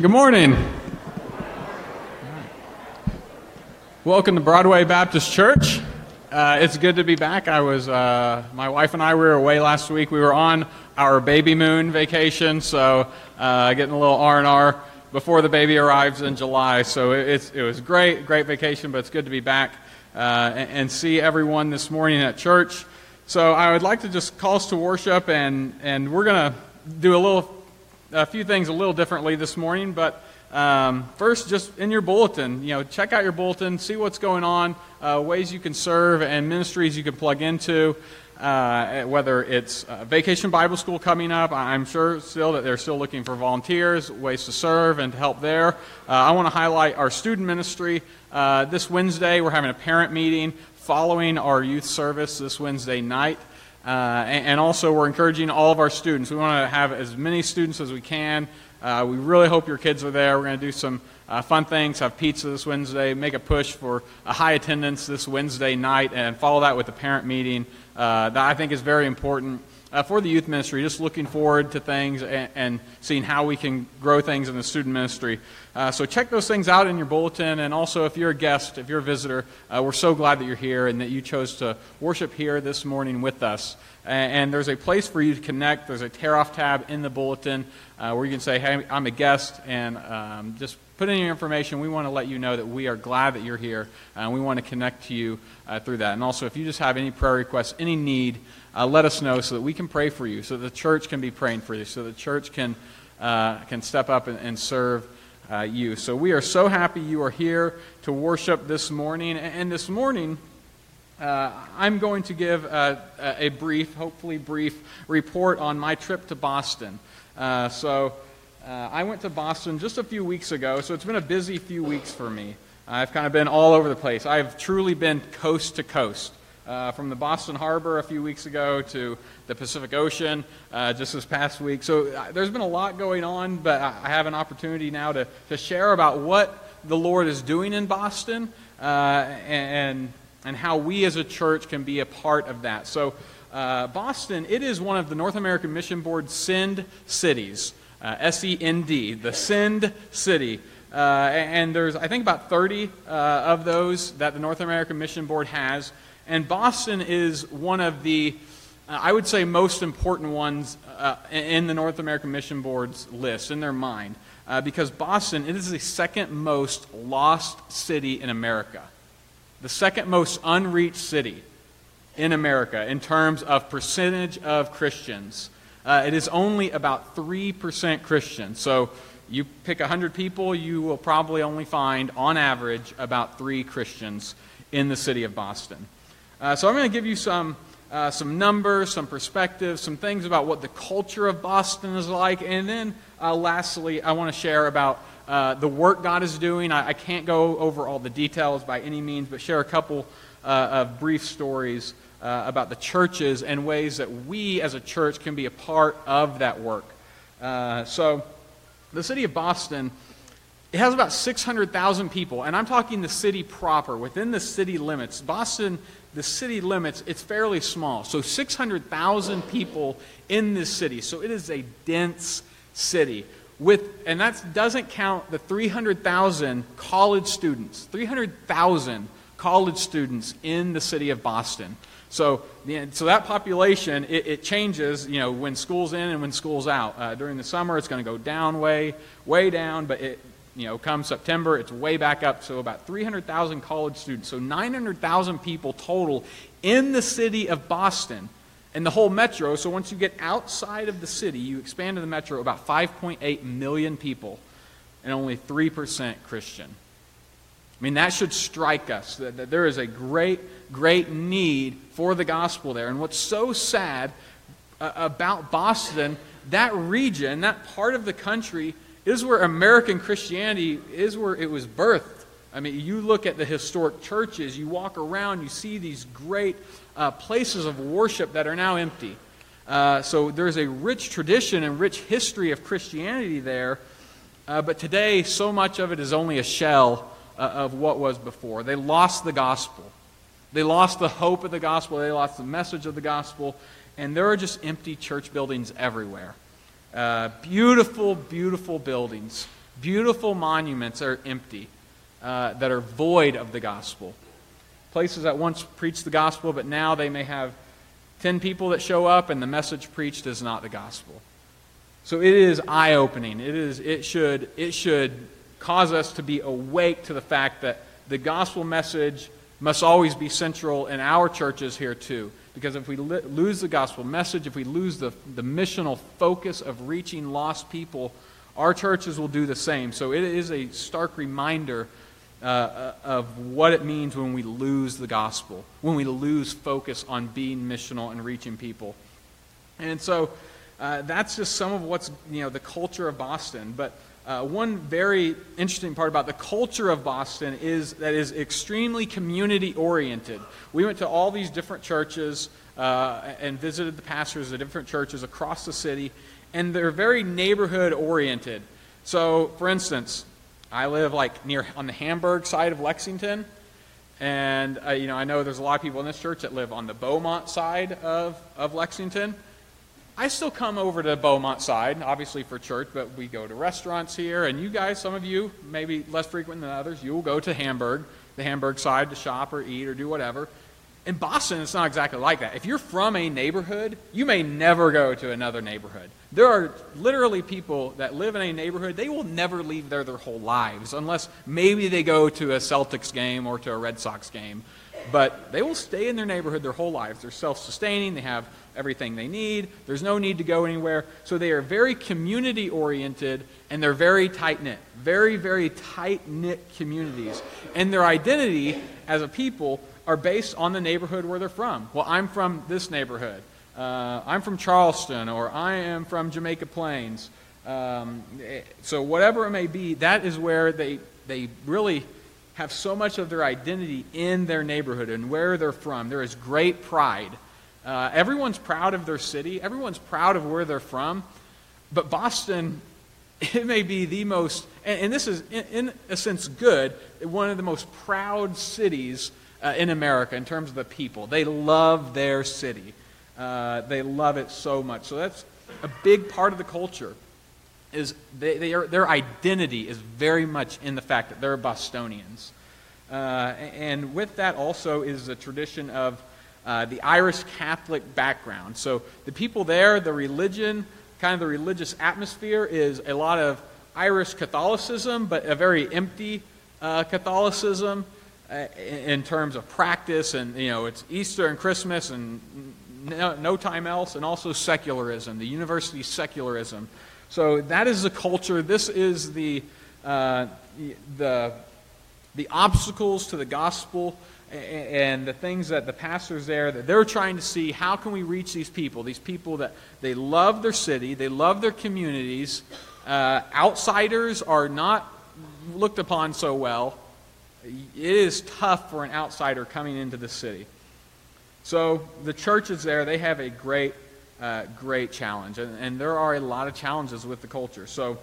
Good morning. Welcome to Broadway Baptist Church. Uh, it's good to be back. I was, uh, my wife and I we were away last week. We were on our baby moon vacation, so uh, getting a little R and R before the baby arrives in July. So it, it was great, great vacation. But it's good to be back uh, and, and see everyone this morning at church. So I would like to just call us to worship, and and we're gonna do a little a few things a little differently this morning, but um, first, just in your bulletin, you know, check out your bulletin, see what's going on, uh, ways you can serve, and ministries you can plug into. Uh, whether it's uh, Vacation Bible School coming up, I'm sure still that they're still looking for volunteers, ways to serve and to help there. Uh, I want to highlight our student ministry. Uh, this Wednesday, we're having a parent meeting following our youth service this Wednesday night. Uh, and, also, we're encouraging all of our students. We want to have as many students as we can. Uh, we really hope your kids are there. We're going to do some uh, fun things, have pizza this Wednesday, make a push for a high attendance this Wednesday night, and follow that with a parent meeting. Uh, that I think is very important. Uh, for the youth ministry, just looking forward to things and, and, seeing how we can grow things in the student ministry. Uh, so check those things out in your bulletin. And also, if you're a guest, if you're a visitor, uh, we're so glad that you're here and that you chose to worship here this morning with us. And, and there's a place for you to connect. There's a tear off tab in the bulletin uh, where you can say, hey, I'm a guest, and um, just put in your information. We want to let you know that we are glad that you're here, and we want to connect to you uh, through that. And also, if you just have any prayer requests, any need, uh, let us know so that we can pray for you, so the church can be praying for you, so the church can, uh, can step up and, and serve uh, you. So we are so happy you are here to worship this morning. And this morning, uh, I'm going to give a, a, brief, hopefully brief, report on my trip to Boston. so, uh, I went to Boston just a few weeks ago, so it's been a busy few weeks for me. I've kind of been all over the place. I've truly been coast to coast. Uh, from the Boston Harbor a few weeks ago to the Pacific Ocean uh, just this past week. So uh, there's been a lot going on, but I have an opportunity now to, to share about what the Lord is doing in Boston uh, and, and how we as a church can be a part of that. So, uh, Boston, it is one of the North American Mission Board SEND cities uh, S E N D, the Send City. Uh, and there's, I think, about 30 uh, of those that the North American Mission Board has. And Boston is one of the, uh, I would say, most important ones uh, in the North American Mission Board's list, in their mind. Uh, because Boston, it is the second most lost city in America. The second most unreached city in America in terms of percentage of Christians uh, it is only about 3% Christian. So you pick 100 people, you will probably only find, on average, about three Christians in the city of Boston. Uh, so I'm going to give you some, uh, some numbers, some perspectives, some things about what the culture of Boston is like, and then uh, lastly, I want to share about uh, the work God is doing. I, I, can't go over all the details by any means, but share a couple uh, of brief stories uh, about the churches and ways that we as a church can be a part of that work. So, the city of Boston, it has about 600,000 people, and I'm talking the city proper, within the city limits. Boston, the city limits, it's fairly small. So, 600,000 people in this city. So, it is a dense city. With, and that doesn't count the 300,000 college students, 300,000 college students in the city of Boston. So, so that population, it, it, changes, you know, when school's in and when school's out. Uh, during the summer, it's going to go down way, way down, but it, you know, come September, it's way back up. So about 300,000 college students. So 900,000 people total in the city of Boston and the whole metro. So once you get outside of the city, you expand to the metro, about 5.8 million people and only 3% Christian. I mean, that should strike us that, that there is a great, great need for the gospel there. And what's so sad uh, about Boston, that region, that part of the country, is where American Christianity is where it was birthed. I mean, you look at the historic churches, you walk around, you see these great uh, places of worship that are now empty. Uh, so there's a rich tradition and rich history of Christianity there, uh, but today so much of it is only a shell uh, of what was before. They lost the gospel. They lost the hope of the gospel. They lost the message of the gospel. And there are just empty church buildings everywhere. Uh, beautiful, beautiful buildings. Beautiful monuments are empty, uh, that are void of the gospel. Places that once preached the gospel, but now they may have 10 people that show up and the message preached is not the gospel. So it is eye opening. It, is, it, should, it should cause us to be awake to the fact that the gospel message must always be central in our churches here too. Because if we lose the gospel message, if we lose the, the missional focus of reaching lost people, our churches will do the same. So it is a stark reminder uh, of what it means when we lose the gospel, when we lose focus on being missional and reaching people. And so uh, that's just some of what's, you know, the culture of Boston. But uh, one very interesting part about the culture of Boston is that is extremely community oriented. We went to all these different churches uh, and visited the pastors of different churches across the city, and they're very neighborhood oriented. So, for instance, I live like near on the Hamburg side of Lexington, and uh, you know I know there's a lot of people in this church that live on the Beaumont side of, of Lexington. I still come over to Beaumont side, obviously for church, but we go to restaurants here, and you guys, some of you, maybe less frequent than others, you will go to Hamburg, the Hamburg side, to shop or eat or do whatever. In Boston, it's not exactly like that. If you're from a neighborhood, you may never go to another neighborhood. There are literally people that live in a neighborhood, they will never leave there their whole lives, unless maybe they go to a Celtics game or to a Red Sox game. But they will stay in their neighborhood their whole lives. They're self sustaining, they have everything they need. There's no need to go anywhere. So they are very community oriented and they're very tight knit. Very, very tight knit communities. And their identity as a people are based on the neighborhood where they're from. Well, I'm from this neighborhood. Uh, I'm from Charlestown, or I am from Jamaica Plains. Um, so, whatever it may be, that is where they, they really have so much of their identity in their neighborhood and where they're from. There is great pride uh, everyone's proud of their city, everyone's proud of where they're from. But Boston, it may be the most, and, and this is in, in, a sense good, one of the most proud cities uh, in America in terms of the people. They love their city, uh, they love it so much. So that's a big part of the culture. Is they, they are, their identity is very much in the fact that they're Bostonians. Uh, and with that also is the tradition of uh, the Irish Catholic background. So the people there, the religion, kind of the religious atmosphere is a lot of Irish Catholicism, but a very empty uh, Catholicism uh, in terms of practice. And, you know, it's Easter and Christmas and no, no time else, and also secularism, the university secularism. So that is the culture. This is the, uh, the, the obstacles to the gospel and the things that the pastors there that they're trying to see how can we reach these people these people that they love their city they love their communities uh, outsiders are not looked upon so well. It is tough for an outsider coming into the city. So the churches there they have a great uh, great challenge and, and, there are a lot of challenges with the culture. So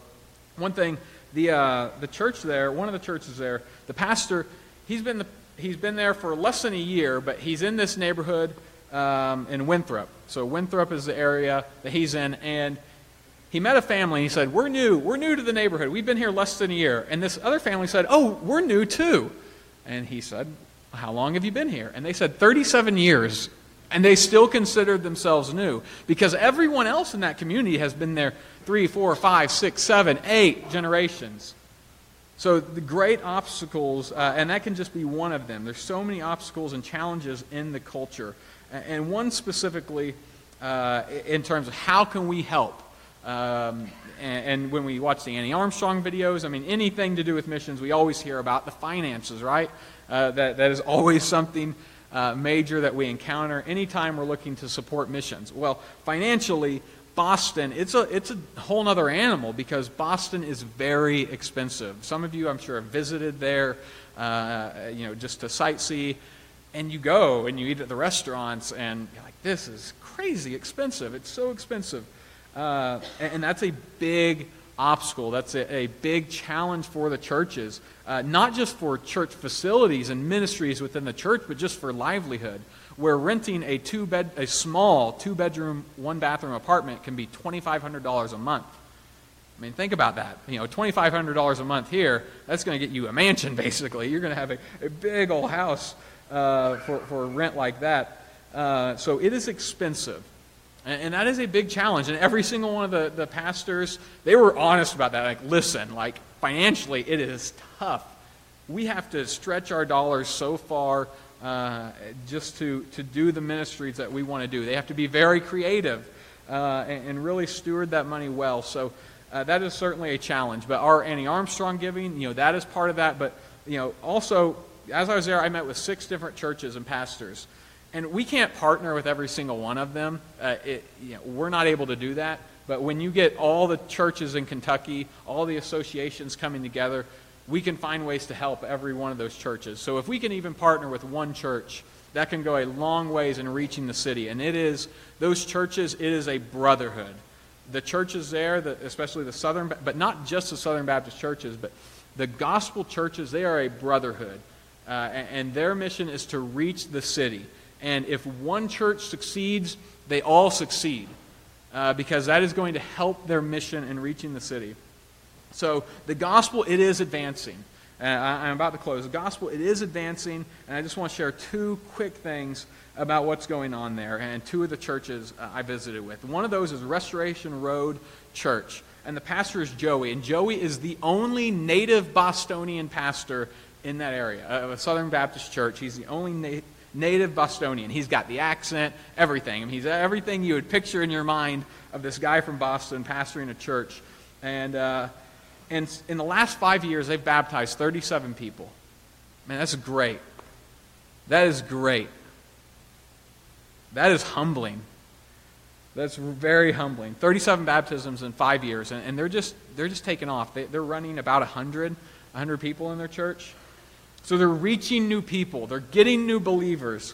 one thing the, uh, the church there one of the churches there the pastor he's been the he's been there for less than a year, but he's in this neighborhood um, in Winthrop. So Winthrop is the area that he's in, and he met a family. And He said, "We're new. We're new to the neighborhood. We've been here less than a year." And this other family said, "Oh, we're new too." And he said, "How long have you been here?" And they said, "37 years." And they still considered themselves new because everyone else in that community has been there three, four, five, six, seven, eight generations. So, the great obstacles, uh, and that can just be one of them. There's so many obstacles and challenges in the culture. And one specifically uh, in terms of how can we help. Um, and, and, when we watch the Annie Armstrong videos, I mean, anything to do with missions, we always hear about the finances, right? Uh, that, that is always something uh, major that we encounter anytime we're looking to support missions. Well, financially, Boston, it's a, it's a whole other animal because Boston is very expensive. Some of you, I'm sure, have visited there, uh, you know, just to sightsee. And you go and you eat at the restaurants, and you're like, this is crazy expensive. It's so expensive. Uh, and, and, that's a big obstacle. That's a, a big challenge for the churches, uh, not just for church facilities and ministries within the church, but just for livelihood where renting a two bed a small two bedroom one bathroom apartment can be $2500 a month I mean, think about that. You know, $2,500 a month here, that's going to get you a mansion, basically. You're going to have a, a big old house uh, for, for rent like that. Uh, so it is expensive. And, and, that is a big challenge. And every single one of the, the pastors, they were honest about that. Like, listen, like, financially, it is tough. We have to stretch our dollars so far uh, just to, to do the ministries that we want to do. They have to be very creative uh, and, and, really steward that money well. So uh, that is certainly a challenge. But our Annie Armstrong giving, you know, that is part of that. But, you know, also, as I was there, I met with six different churches and pastors. And we can't partner with every single one of them. Uh, it, you know, we're not able to do that. But when you get all the churches in Kentucky, all the associations coming together, we can find ways to help every one of those churches. So if we can even partner with one church, that can go a long ways in reaching the city. And it is, those churches, it is a brotherhood. The churches there, the, especially the Southern, but not just the Southern Baptist churches, but the gospel churches, they are a brotherhood. Uh, and, and their mission is to reach the city. And if one church succeeds, they all succeed. Uh, because that is going to help their mission in reaching the city. So the gospel, it is advancing. Uh, I, am about to close. The gospel, it is advancing, and I just want to share two quick things about what's going on there and two of the churches uh, I visited with. One of those is Restoration Road Church, and the pastor is Joey, and Joey is the only native Bostonian pastor in that area of a Southern Baptist church. He's the only na- native Bostonian. He's got the accent, everything. I mean, he's everything you would picture in your mind of this guy from Boston pastoring a church. And uh, and in the last five years, they've baptized 37 people. Man, that's great. That is great. That is humbling. That's very humbling. 37 baptisms in five years, and, and they're, just, they're just taking off. They, they're running about 100, 100 people in their church. So they're reaching new people, they're getting new believers.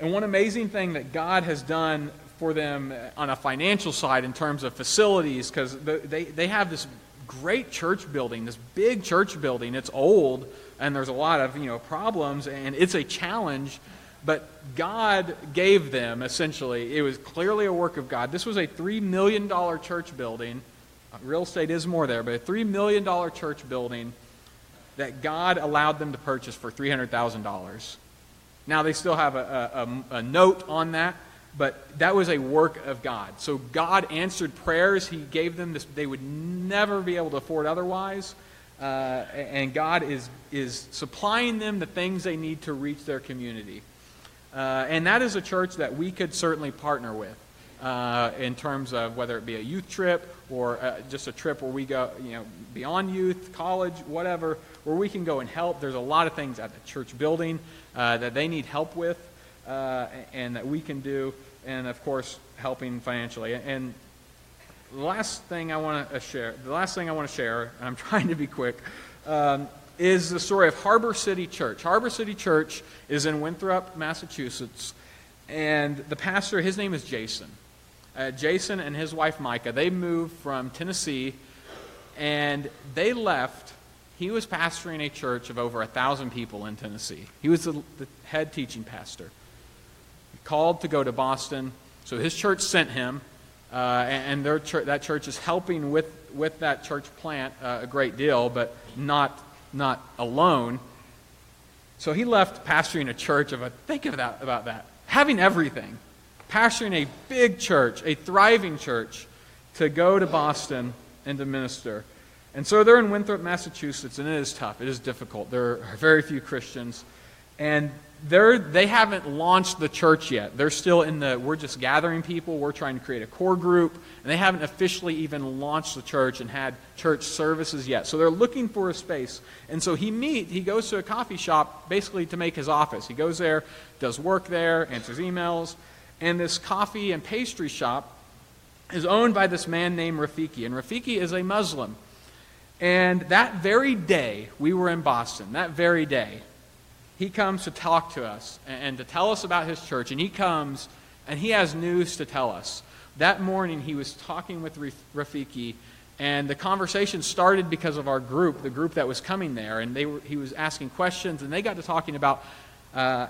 And one amazing thing that God has done for them uh, on a financial side in terms of facilities, because they, they have this great church building, this big church building. It's old, and there's a lot of you know problems, and it's a challenge. But God gave them essentially. It was clearly a work of God. This was a three million dollar church building. Real estate is more there, but a three million dollar church building that God allowed them to purchase for three hundred thousand dollars. Now they still have a, a, a note on that, but that was a work of God. So God answered prayers. He gave them this, they would never be able to afford otherwise. Uh, and God is, is supplying them the things they need to reach their community. Uh, and that is a church that we could certainly partner with uh, in terms of whether it be a youth trip or uh, just a trip where we go, you know, beyond youth, college, whatever, where we can go and help. There's a lot of things at the church building uh, that they need help with uh, and that we can do and of course helping financially. And the last thing I want to share, the last thing I want to share, and I'm trying to be quick, um, is the story of Harbor City Church. Harbor City Church is in Winthrop, Massachusetts, and the pastor, his name is Jason. Uh, Jason and his wife Micah, they moved from Tennessee, and they left. He was pastoring a church of over a thousand people in Tennessee. He was the, the head teaching pastor called to go to Boston. So his church sent him, uh, and their church, that church is helping with, with that church plant uh, a great deal, but not, not alone. So he left pastoring a church of a, think of that, about that, having everything, pastoring a big church, a thriving church, to go to Boston and to minister. And so they're in Winthrop, Massachusetts, and it is tough. It is difficult. There are very few Christians. And they're, they haven't launched the church yet. They're still in the, we're just gathering people, we're trying to create a core group, and they haven't officially even launched the church and had church services yet. So they're looking for a space. And so he meet, he goes to a coffee shop basically to make his office. He goes there, does work there, answers emails, and this coffee and pastry shop is owned by this man named Rafiki. And Rafiki is a Muslim. And that very day, we were in Boston, that very day, he comes to talk to us and to tell us about his church. And he comes and he has news to tell us. That morning, he was talking with Rafiki, and the conversation started because of our group, the group that was coming there. And they were, he was asking questions, and they got to talking about, uh,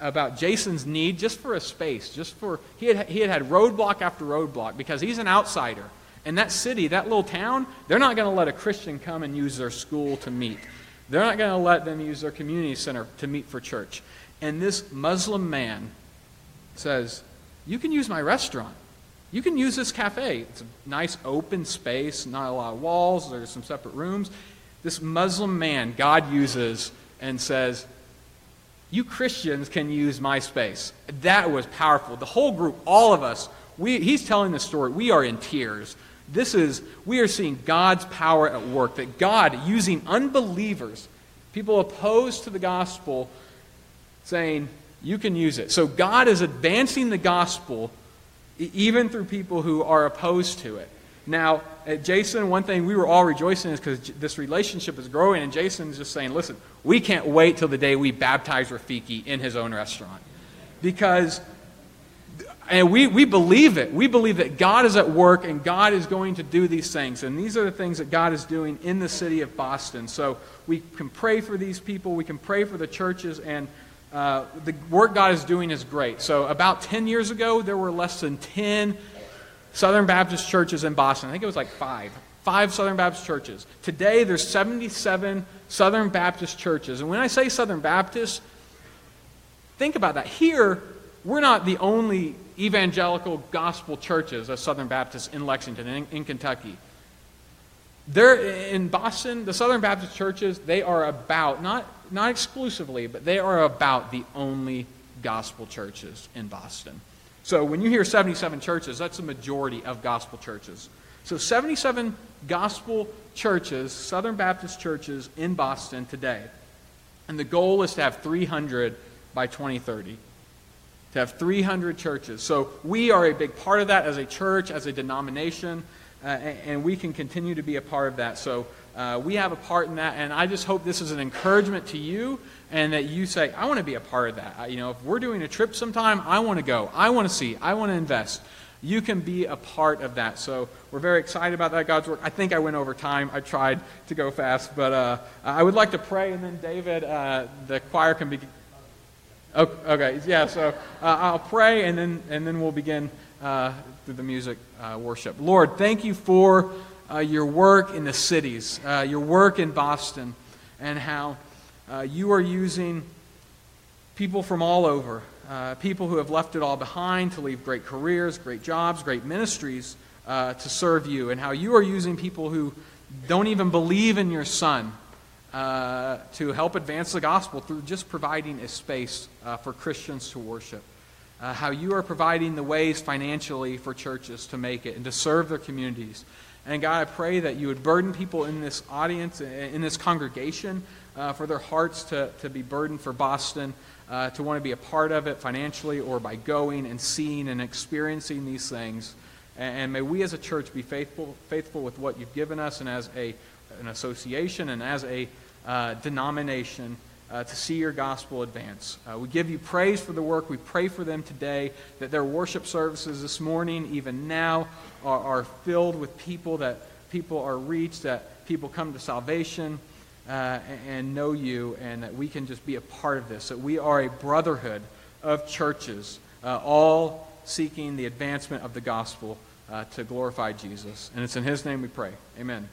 about Jason's need just for a space, just for, he had, he had had roadblock after roadblock because he's an outsider. In that city, that little town, they're not going to let a Christian come and use their school to meet. They're not going to let them use their community center to meet for church. And this Muslim man says, You can use my restaurant. You can use this cafe. It's a nice open space, not a lot of walls, there's some separate rooms. This Muslim man God uses and says, You Christians can use my space. That was powerful. The whole group, all of us, we, he's telling the story. We are in tears. This is, we are seeing God's power at work, that God, using unbelievers, people opposed to the gospel, saying, You can use it. So God is advancing the gospel even through people who are opposed to it. Now, uh, Jason, one thing we were all rejoicing is because this relationship is growing, and Jason's just saying, listen, we can't wait till the day we baptize Rafiki in his own restaurant. Because, and we, we believe it. We believe that God is at work and God is going to do these things. And these are the things that God is doing in the city of Boston. So we can pray for these people, we can pray for the churches, and uh, the work God is doing is great. So, about 10 years ago, there were less than 10 Southern Baptist churches in Boston. I think it was like five. Five Southern Baptist churches. Today, there's 77 Southern Baptist churches. And when I say Southern Baptist, think about that. Here, we're not the only evangelical gospel churches as Southern Baptists in Lexington, in, in Kentucky. They're in Boston, the Southern Baptist churches, they are about, not, not exclusively, but they are about the only gospel churches in Boston. So when you hear 77 churches, that's a majority of gospel churches. So 77 gospel churches, Southern Baptist churches in Boston today. And the goal is to have 300 by 2030. To have 300 churches. So we are a big part of that as a church, as a denomination uh, and we can continue to be a part of that. So uh, we have a part in that, and I just hope this is an encouragement to you, and that you say, "I want to be a part of that." You know, if we're doing a trip sometime, I want to go. I want to see. I want to invest. You can be a part of that. So we're very excited about that God's work. I think I went over time. I tried to go fast, but uh, I would like to pray, and then David, uh, the choir can be. Okay, yeah. So uh, I'll pray, and then and then we'll begin uh, through the music uh, worship. Lord, thank you for uh, your work in the cities, uh, your work in Boston, and how uh, you are using people from all over, people who have left it all behind to leave great careers, great jobs, great ministries to serve you, and how you are using people who don't even believe in your Son. To help advance the gospel through just providing a space for Christians to worship uh, how you are providing the ways financially for churches to make it and to serve their communities. And God, I pray that you would burden people in this audience, in this congregation, uh, for their hearts to, to be burdened for Boston, uh, to want to be a part of it financially or by going and seeing and experiencing these things. And, and may we as a church be faithful, faithful with what you've given us and as a, an association and as a uh, denomination uh, to see your gospel advance. Uh, we give you praise for the work. We pray for them today that their worship services this morning, even now, are, are filled with people, that people are reached, that people come to salvation uh, and know you, and that we can just be a part of this. That we are a brotherhood of churches, uh, all seeking the advancement of the gospel uh, to glorify Jesus. And it's in his name we pray. Amen.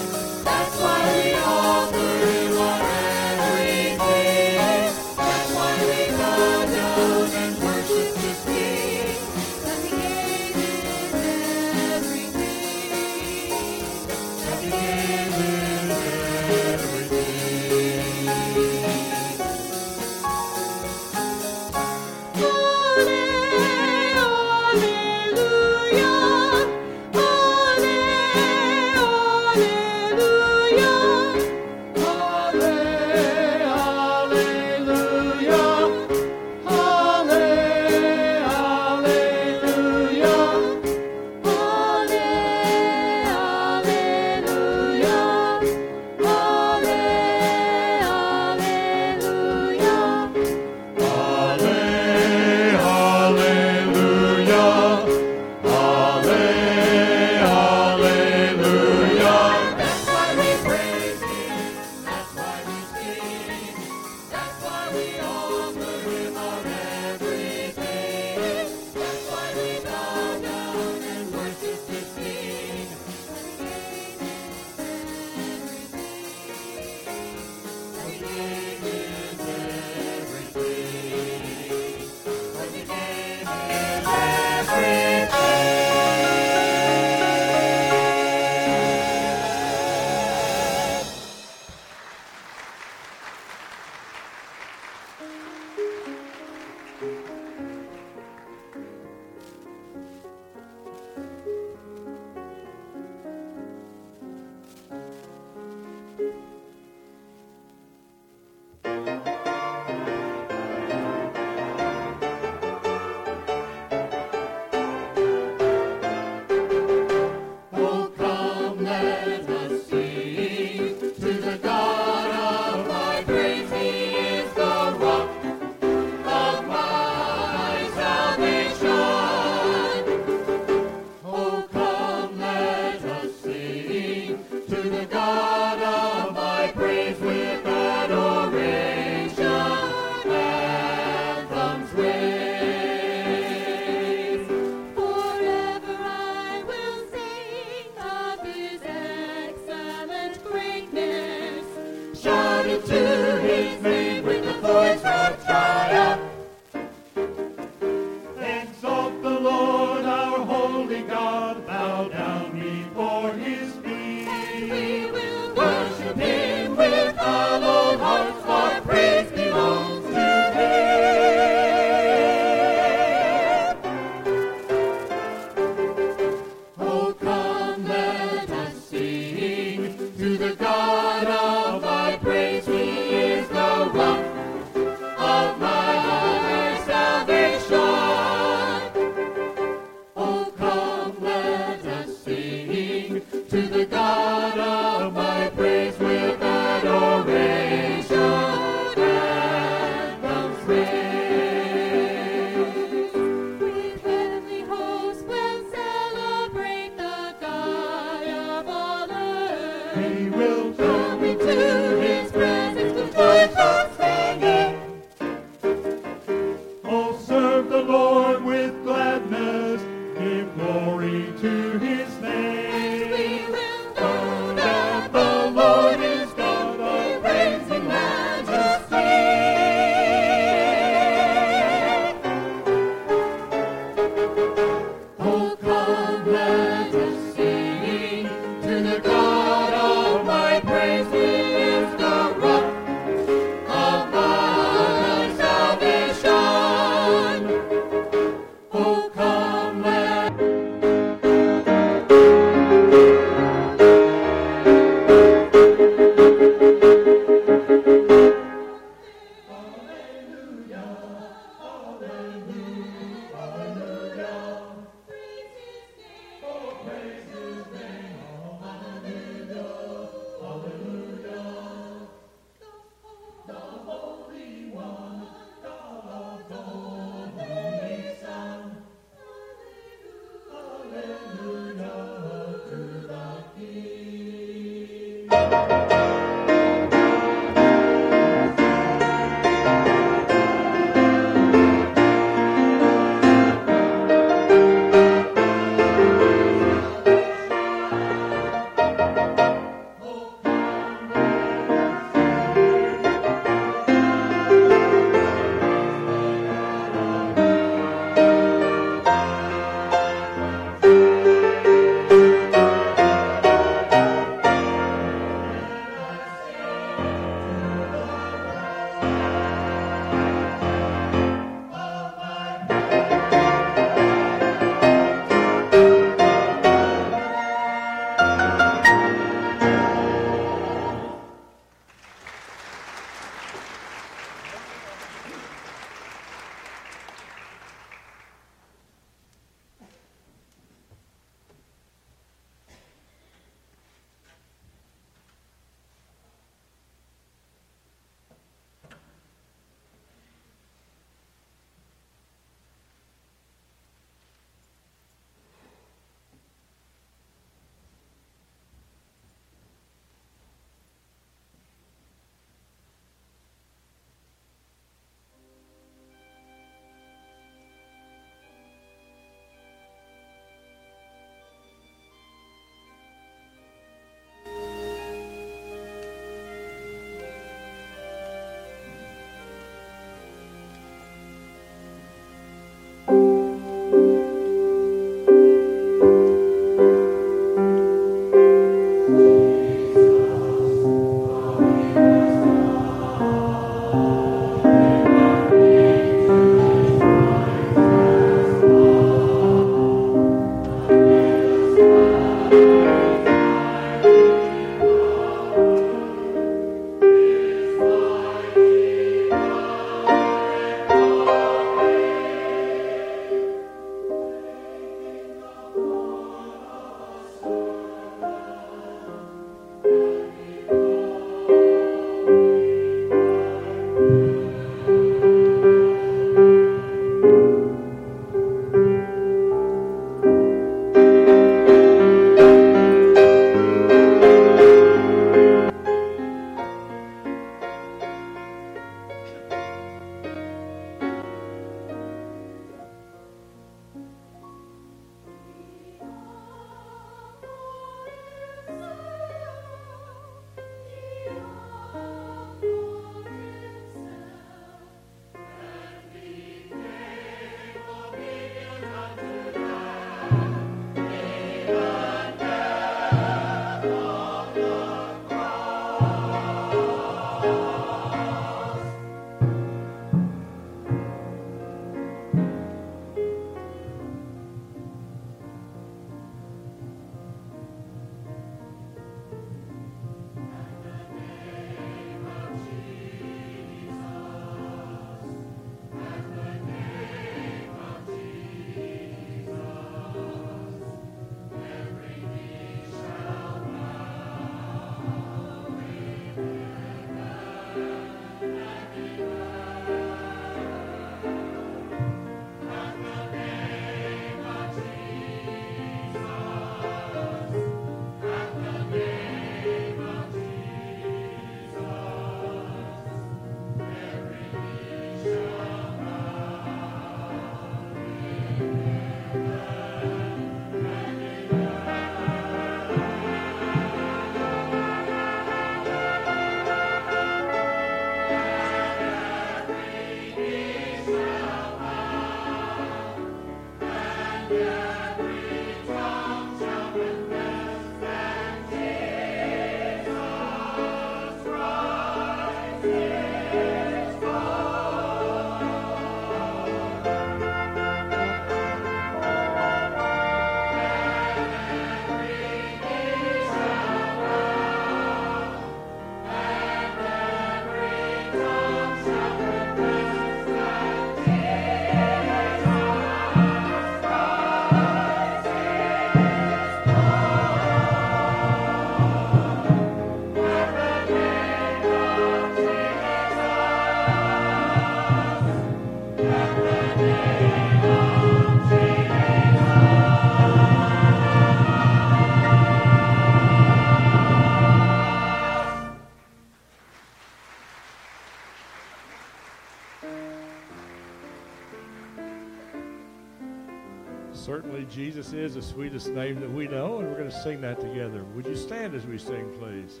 Certainly Jesus is the sweetest name that we know, and we're going to sing that together. Would you stand as we sing, please?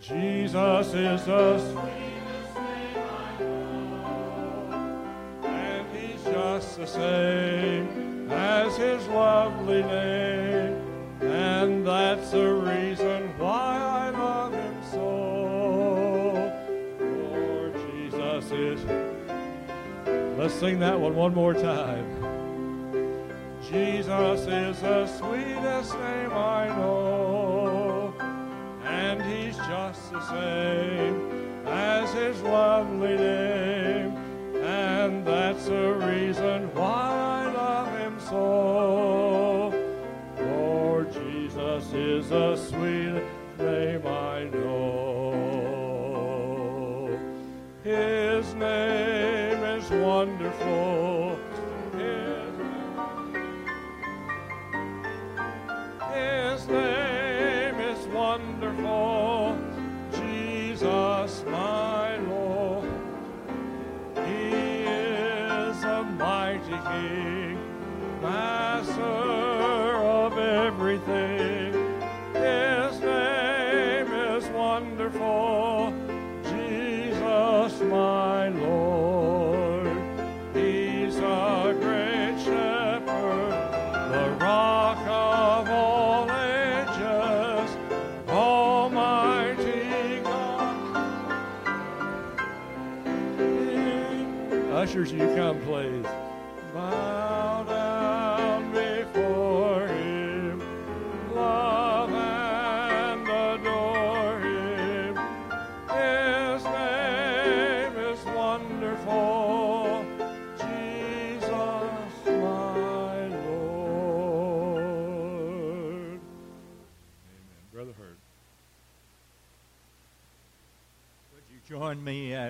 Jesus is the sweetest name I know, and he's just the same as his lovely name, and that's the reason why I love him so. For Jesus is. Let's sing that one one more time. Jesus is the sweetest name I know, and he's just the same as his lovely name, and that's the reason why I love him so. For Jesus is the sweetest name I know. His name is wonderful. Wonderful,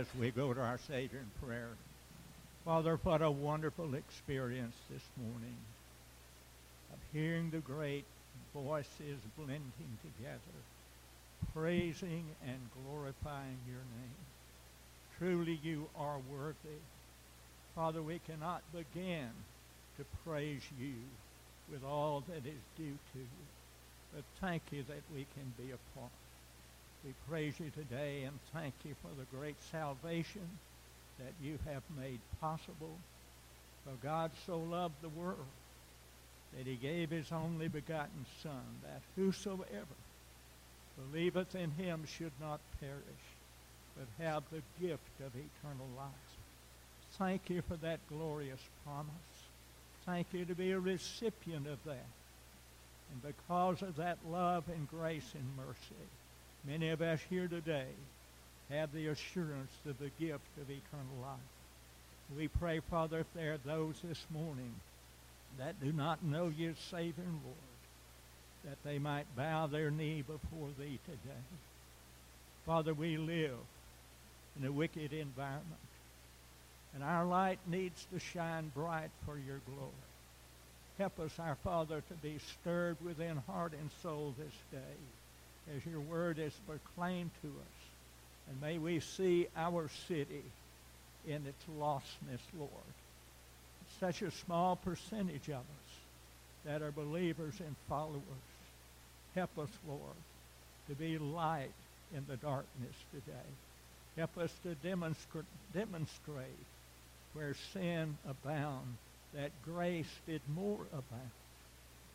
as we go to our Savior in prayer? Father, what a wonderful experience this morning of hearing the great voices blending together, praising and glorifying your name. Truly you are worthy. Father, we cannot begin to praise you with all that is due to you. But thank you that we can be a part. We praise you today and thank you for the great salvation that you have made possible. For God so loved the world that he gave his only begotten Son, that whosoever believeth in him should not perish, but have the gift of eternal life. Thank you for that glorious promise. Thank you to be a recipient of that. And because of that love and grace and mercy, many of us here today have the assurance of the gift of eternal life. We pray, Father, if there are those this morning that do not know you as Savior Lord, that they might bow their knee before Thee today. Father, we live in a wicked environment, and our light needs to shine bright for Your glory. Help us, our Father, to be stirred within heart and soul this day as Your word is proclaimed to us. And may we see our city in its lostness, Lord. Such a small percentage of us that are believers and followers. Help us, Lord, to be light in the darkness today. Help us to demonstrate, demonstrate where sin abounds, that grace did more abound.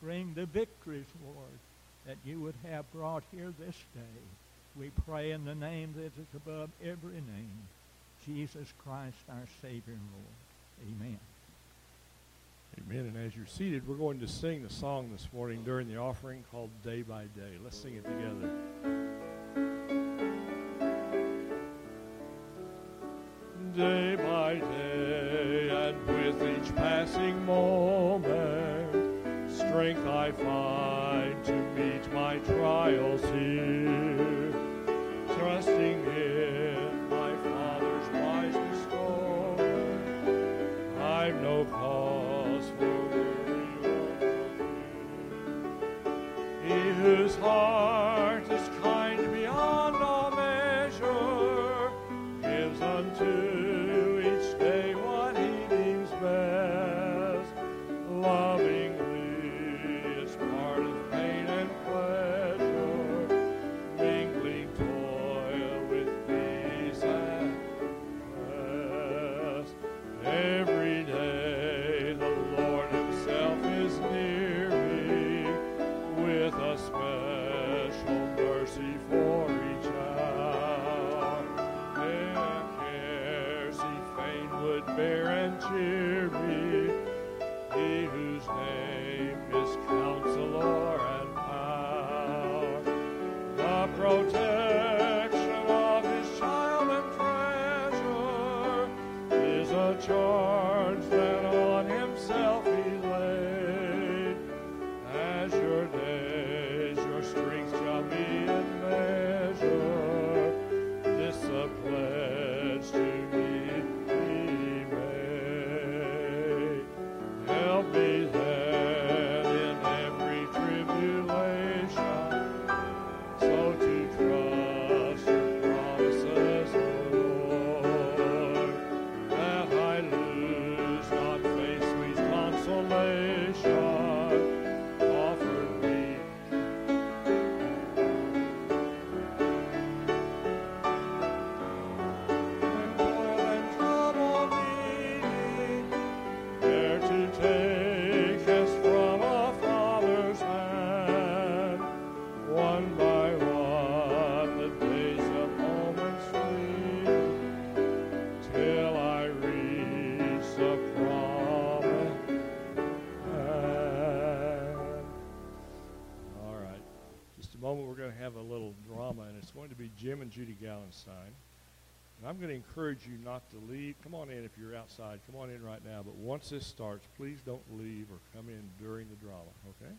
Bring the victories, Lord, that you would have brought here this day. We pray in the name that is above every name, Jesus Christ, our Savior and Lord. Amen. Amen. And as you're seated, we're going to sing the song this morning during the offering called Day by Day. Let's sing it together. Day by day, and with each passing moment, strength I find to meet my trials here. Trusting in going to be Jim and Judy Gallenstein. And I'm going to encourage you not to leave. Come on in if you're outside. Come on in right now. But once this starts, please don't leave or come in during the drama, okay?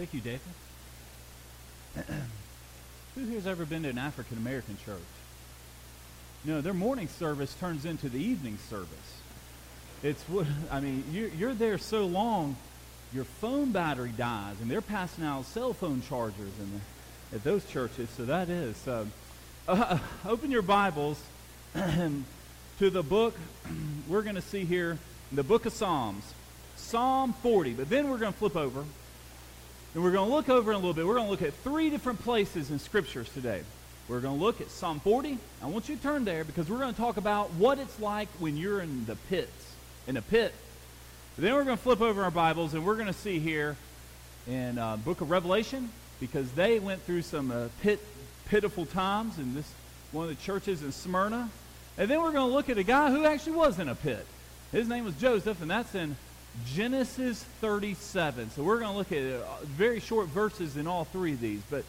Thank you, David. Who here's ever been to an African American church? No, their morning service turns into the evening service. It's what I mean. You're, you're there so long, your phone battery dies, and they're passing out cell phone chargers in the, at those churches. So that is. Uh, uh, open your Bibles to the book we're going to see here, the book of Psalms, Psalm 40. But then we're going to flip over, and we're going to look over in a little bit. We're going to look at three different places in scriptures today. We're going to look at Psalm 40. I want you to turn there because we're going to talk about what it's like when you're in the pits, in a pit. But then we're going to flip over our Bibles and we're going to see here in uh, Book of Revelation because they went through some uh, pit, pitiful times in this one of the churches in Smyrna. And then we're going to look at a guy who actually was in a pit. His name was Joseph, and that's in Genesis 37. So we're going to look at uh, very short verses in all three of these. But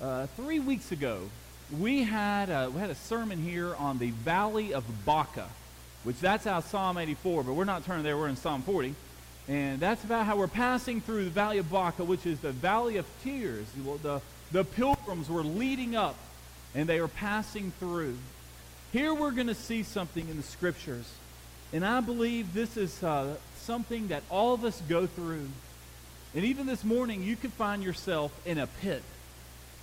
uh, three weeks ago, we had, a, we had a sermon here on the Valley of Baca, which that's out Psalm 84, but we're not turning there, we're in Psalm 40. And that's about how we're passing through the Valley of Baca, which is the Valley of Tears. The, the pilgrims were leading up, and they were passing through. Here we're going to see something in the Scriptures. And I believe this is uh, something that all of us go through. And even this morning, you could find yourself in a pit.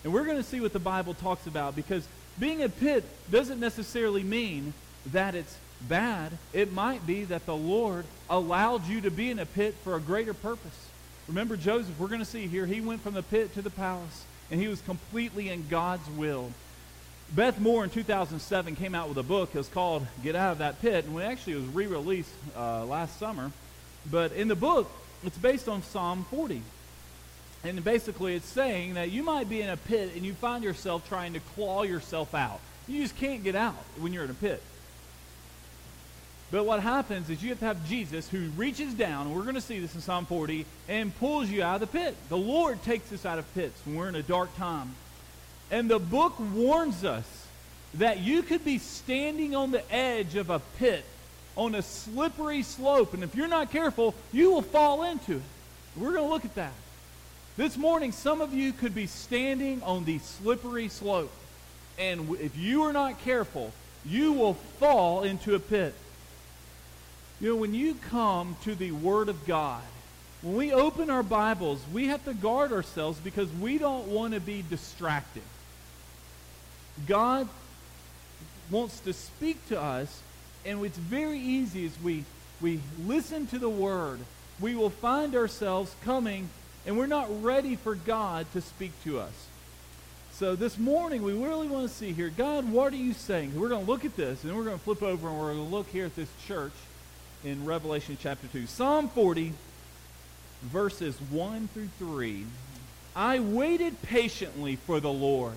And we're going to see what the Bible talks about because being a pit doesn't necessarily mean that it's bad. It might be that the Lord allowed you to be in a pit for a greater purpose. Remember Joseph, we're going to see here, he went from the pit to the palace, and he was completely in God's will. Beth Moore in 2007 came out with a book. It was called Get Out of That Pit, and we actually it was re released uh, last summer. But in the book, it's based on Psalm 40. And basically, it's saying that you might be in a pit and you find yourself trying to claw yourself out. You just can't get out when you're in a pit. But what happens is you have to have Jesus who reaches down, and we're going to see this in Psalm 40, and pulls you out of the pit. The Lord takes us out of pits when we're in a dark time. And the book warns us that you could be standing on the edge of a pit on a slippery slope, and if you're not careful, you will fall into it. We're going to look at that. This morning, some of you could be standing on the slippery slope, and if you are not careful, you will fall into a pit. You know, when you come to the Word of God, when we open our Bibles, we have to guard ourselves because we don't want to be distracted. God wants to speak to us, and it's very easy as we, we listen to the Word, we will find ourselves coming, and we're not ready for God to speak to us. So this morning, we really want to see here, God, what are you saying? We're going to look at this, and we're going to flip over, and we're going to look here at this church in Revelation chapter 2. Psalm 40, verses 1 through 3. I waited patiently for the Lord.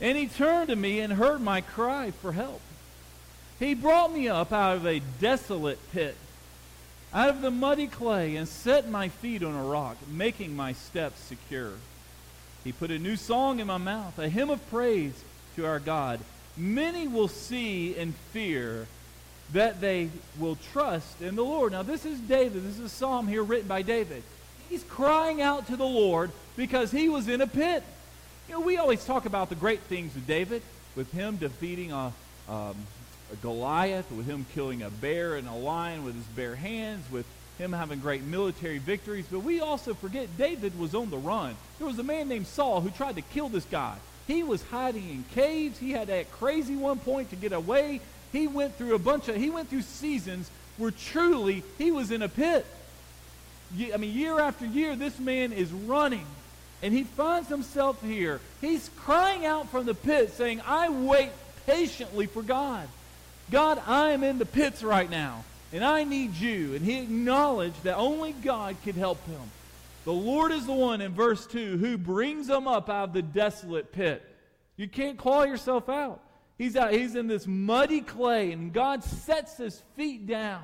And he turned to me and heard my cry for help. He brought me up out of a desolate pit, out of the muddy clay, and set my feet on a rock, making my steps secure. He put a new song in my mouth, a hymn of praise to our God. Many will see and fear that they will trust in the Lord. Now, this is David. This is a psalm here written by David. He's crying out to the Lord because he was in a pit. You know, we always talk about the great things of David, with him defeating a, um, a Goliath, with him killing a bear and a lion with his bare hands, with him having great military victories. But we also forget David was on the run. There was a man named Saul who tried to kill this guy. He was hiding in caves. He had that crazy one point to get away. He went through a bunch of, he went through seasons where truly he was in a pit. I mean, year after year, this man is running. And he finds himself here. He's crying out from the pit, saying, I wait patiently for God. God, I am in the pits right now, and I need you. And he acknowledged that only God could help him. The Lord is the one in verse 2 who brings him up out of the desolate pit. You can't claw yourself out. He's out, he's in this muddy clay, and God sets his feet down.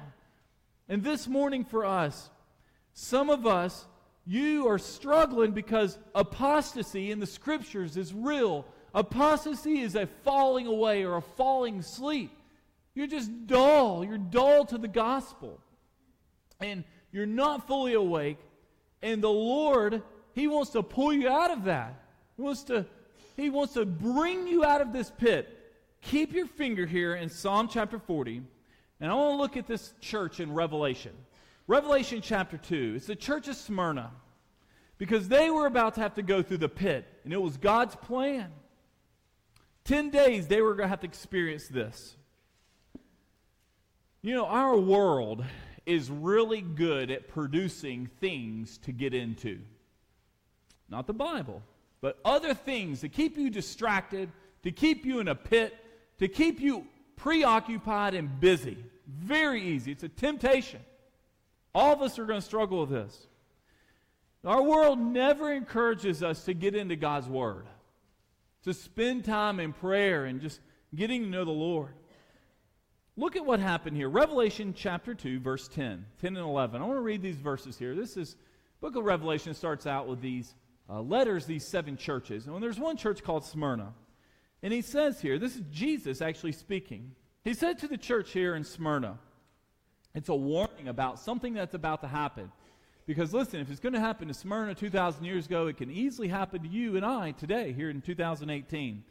And this morning for us, some of us, you are struggling because apostasy in the scriptures is real. Apostasy is a falling away or a falling asleep. You're just dull. You're dull to the gospel. And you're not fully awake. And the Lord, He wants to pull you out of that. He wants to, he wants to bring you out of this pit. Keep your finger here in Psalm chapter 40. And I want to look at this church in Revelation. Revelation chapter 2. It's the church of Smyrna. Because they were about to have to go through the pit. And it was God's plan. Ten days they were going to have to experience this. You know, our world is really good at producing things to get into. Not the Bible, but other things to keep you distracted, to keep you in a pit, to keep you preoccupied and busy. Very easy. It's a temptation. All of us are going to struggle with this. Our world never encourages us to get into God's Word, to spend time in prayer and just getting to know the Lord. Look at what happened here. Revelation chapter 2, verse 10, 10 and 11. I want to read these verses here. This is, book of Revelation starts out with these uh, letters, these seven churches. And there's one church called Smyrna. And he says here, this is Jesus actually speaking. He said to the church here in Smyrna, it's a warning about something that's about to happen. Because listen, if it's going to happen to Smyrna 2,000 years ago, it can easily happen to you and I today, here in 2018.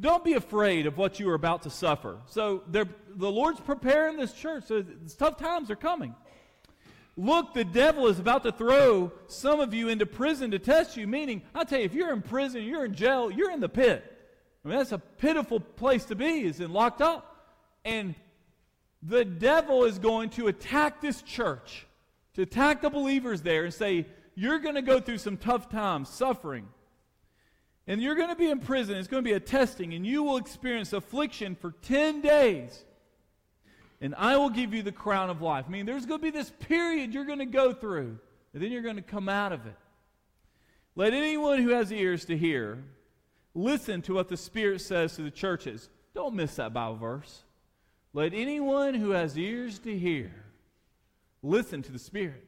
Don't be afraid of what you are about to suffer. So the Lord's preparing this church. So tough times are coming. Look, the devil is about to throw some of you into prison to test you. Meaning, I'll tell you, if you're in prison, you're in jail, you're in the pit. I mean, that's a pitiful place to be, is in locked up. And the devil is going to attack this church, to attack the believers there and say, You're going to go through some tough times, suffering. And you're going to be in prison. It's going to be a testing, and you will experience affliction for 10 days. And I will give you the crown of life. I mean, there's going to be this period you're going to go through, and then you're going to come out of it. Let anyone who has ears to hear listen to what the Spirit says to the churches. Don't miss that Bible verse. Let anyone who has ears to hear listen to the Spirit.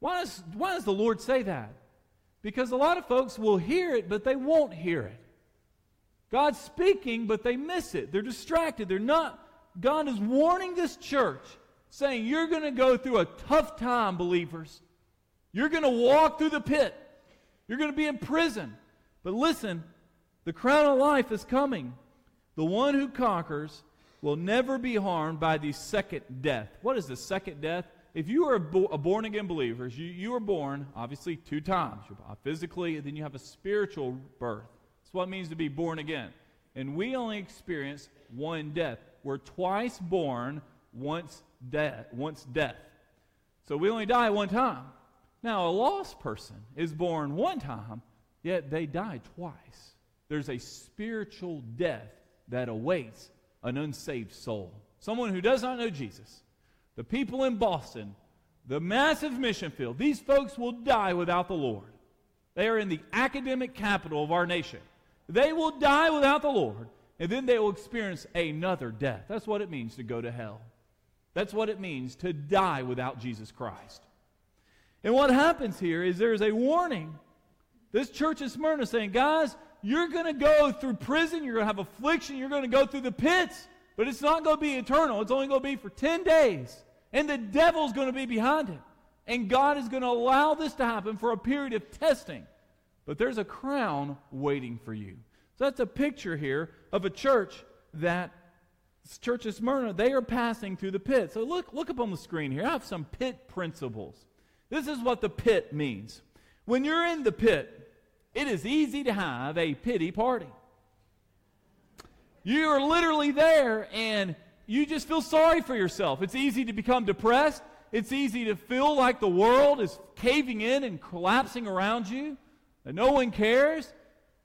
Why does, why does the Lord say that? Because a lot of folks will hear it, but they won't hear it. God's speaking, but they miss it. They're distracted. They're not. God is warning this church, saying, You're going to go through a tough time, believers. You're going to walk through the pit. You're going to be in prison. But listen, the crown of life is coming. The one who conquers will never be harmed by the second death. What is the second death? if you are a, bo- a born again believer, you, you are born, obviously, two times. You're physically, and then you have a spiritual birth. That's what it means to be born again. And we only experience one death. We're twice born, once death. Once death. So we only die one time. Now, a lost person is born one time, yet they die twice. There's a spiritual death that awaits an unsaved soul. Someone who does not know Jesus the people in Boston, the massive mission field, these folks will die without the Lord. They are in the academic capital of our nation. They will die without the Lord, and then they will experience another death. That's what it means to go to hell. That's what it means to die without Jesus Christ. And what happens here is there's a warning. This church is Smyrna saying, guys, you're going to go through prison, you're going to have affliction, you're going to go through the pits. But it's not going to be eternal. It's only going to be for 10 days. And the devil's going to be behind it. And God is going to allow this to happen for a period of testing. But there's a crown waiting for you. So that's a picture here of a church that church of Smyrna, they are passing through the pit. So look, look up on the screen here. I have some pit principles. This is what the pit means. When you're in the pit, it is easy to have a pity party. You are literally there and you just feel sorry for yourself. It's easy to become depressed. It's easy to feel like the world is caving in and collapsing around you, that no one cares,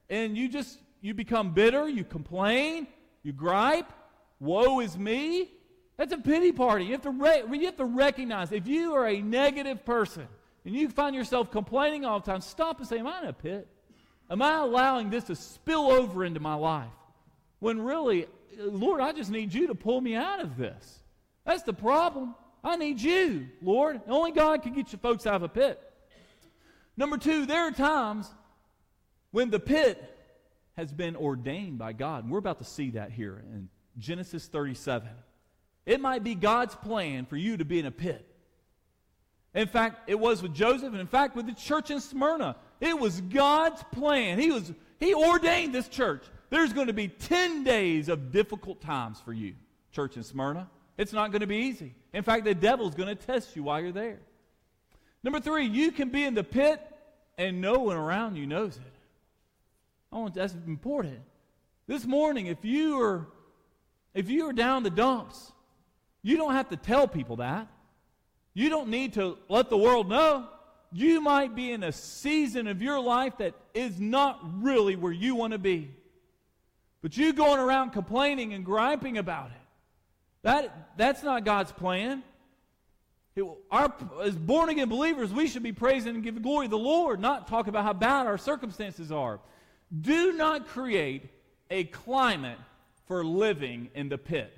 and you just you become bitter, you complain, you gripe, woe is me. That's a pity party. You have to re- you have to recognize if you are a negative person and you find yourself complaining all the time, stop and say, Am I in a pit? Am I allowing this to spill over into my life? When really, Lord, I just need you to pull me out of this. That's the problem. I need you, Lord. Only God can get you folks out of a pit. Number two, there are times when the pit has been ordained by God. And we're about to see that here in Genesis 37. It might be God's plan for you to be in a pit. In fact, it was with Joseph, and in fact, with the church in Smyrna. It was God's plan. He, was, he ordained this church. There's going to be 10 days of difficult times for you, church in Smyrna. It's not going to be easy. In fact, the devil's going to test you while you're there. Number three, you can be in the pit and no one around you knows it. Oh, that's important. This morning, if you are if you are down the dumps, you don't have to tell people that. You don't need to let the world know. You might be in a season of your life that is not really where you want to be. But you going around complaining and griping about it. That, that's not God's plan. It, our, as born again believers, we should be praising and giving glory to the Lord, not talk about how bad our circumstances are. Do not create a climate for living in the pit.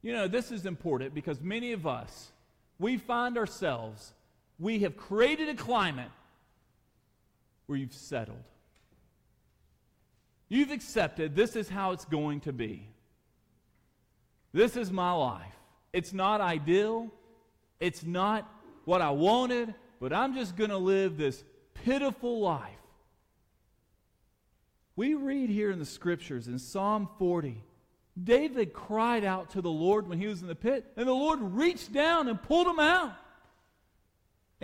You know, this is important because many of us, we find ourselves, we have created a climate where you've settled. You've accepted this is how it's going to be. This is my life. It's not ideal. It's not what I wanted, but I'm just going to live this pitiful life. We read here in the scriptures in Psalm 40 David cried out to the Lord when he was in the pit, and the Lord reached down and pulled him out.